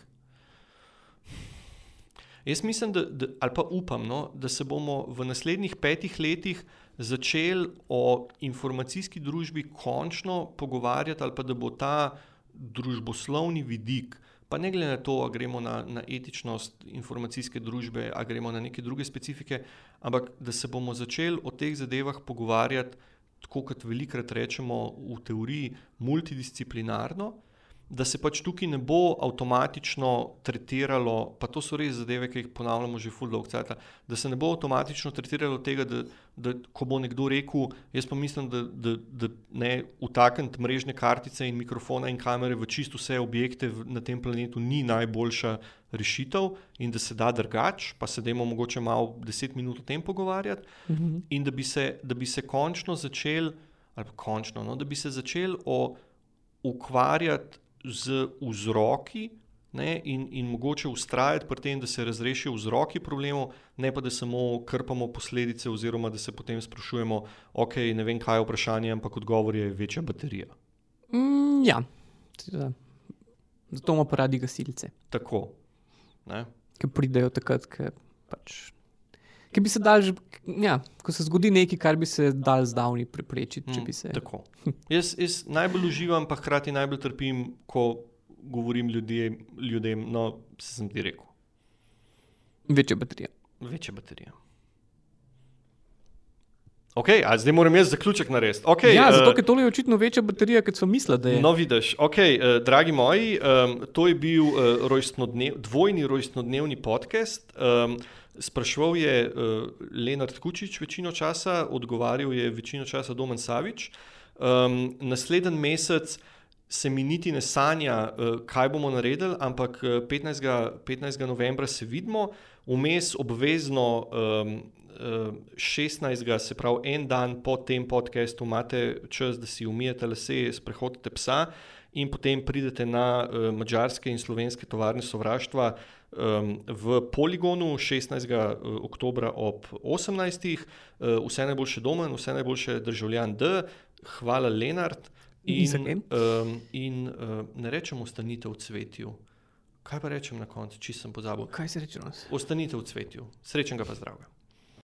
Jaz mislim, da, da, ali pa upam, no, da se bomo v naslednjih petih letih začeli o informacijski družbi končno pogovarjati, ali pa da bo ta družboslovni vidik, pa ne glede na to, ali gremo na, na etičnost informacijske družbe, ali gremo na neke druge specifike, ampak da se bomo začeli o teh zadevah pogovarjati, tako kot velikrat rečemo v teoriji, multidisciplinarno da se pač tukaj ne bo avtomatično tretiralo, pa to so res zadeve, ki jih ponavljamo že full dog cajt, da se ne bo avtomatično tretiralo tega, da, da ko bo nekdo rekel, jaz pa mislim, da, da, da ne utakniti mrežne kartice in mikrofona in kamere v čisto vse objekte v, na tem planetu ni najboljša rešitev in da se da drugač, pa se dajmo mogoče malo deset minut o tem pogovarjati -huh. in da bi se, da bi se končno začeli, ali pa končno, no, da bi se začeli ukvarjati z vzroki ne, in, in mogoče ustrajati pri tem, da se razrešijo vzroki problemov, ne pa da samo krpamo posledice, oziroma da se potem sprašujemo, ok, ne vem, kaj je vprašanje, ampak odgovor je večja baterija. Mm, ja, Seveda. zato imamo radi gasilce, Tako. Ne? ki pridejo takrat, ko pač. Ki bi se dal, že, ja, ko se zgodi nekaj, kar bi se dal zdavni preprečiti, če bi se. Mm, Tako. Jaz, jaz najbolj uživam, pa hkrati najbolj trpim, ko govorim ljudje, ljudem, no, se sem ti rekel, Večja baterija. večja baterija. Ok, a zdaj moram jaz zaključek narediti. Okay, ja, zato eh, ker tole je očitno večja baterija, kot so mislili, da je. No, vidiš, okay, uh, dragi moji, um, to je bil uh, rojstnodnev, dvojni rojstnodnevni podcast. Um, spraševal je uh, Leonard Kučič večino časa, odgovarjal je večino časa Domen Savič. Um, naslednji mesec se mi niti ne sanja, uh, kaj bomo naredili, ampak uh, 15. 15. novembra se vidimo, vmes obvezno. Um, 16. se pravi en dan po tem podkastu, imate čas, da si umijete lase, sprehodite psa in potem pridete na uh, mačarske in slovenske tovarne sovraštva um, v Poligonu 16. oktober ob 18. Uh, vse najboljše doma in vse najboljše državljan D. Hvala, Lenart. In, um, in uh, ne rečemo, ostanite v cvetju. Kaj pa rečem na koncu, če sem pozabil? Kaj se reče? danes? Ostanite v cvetju. Srečnega pa zdravega.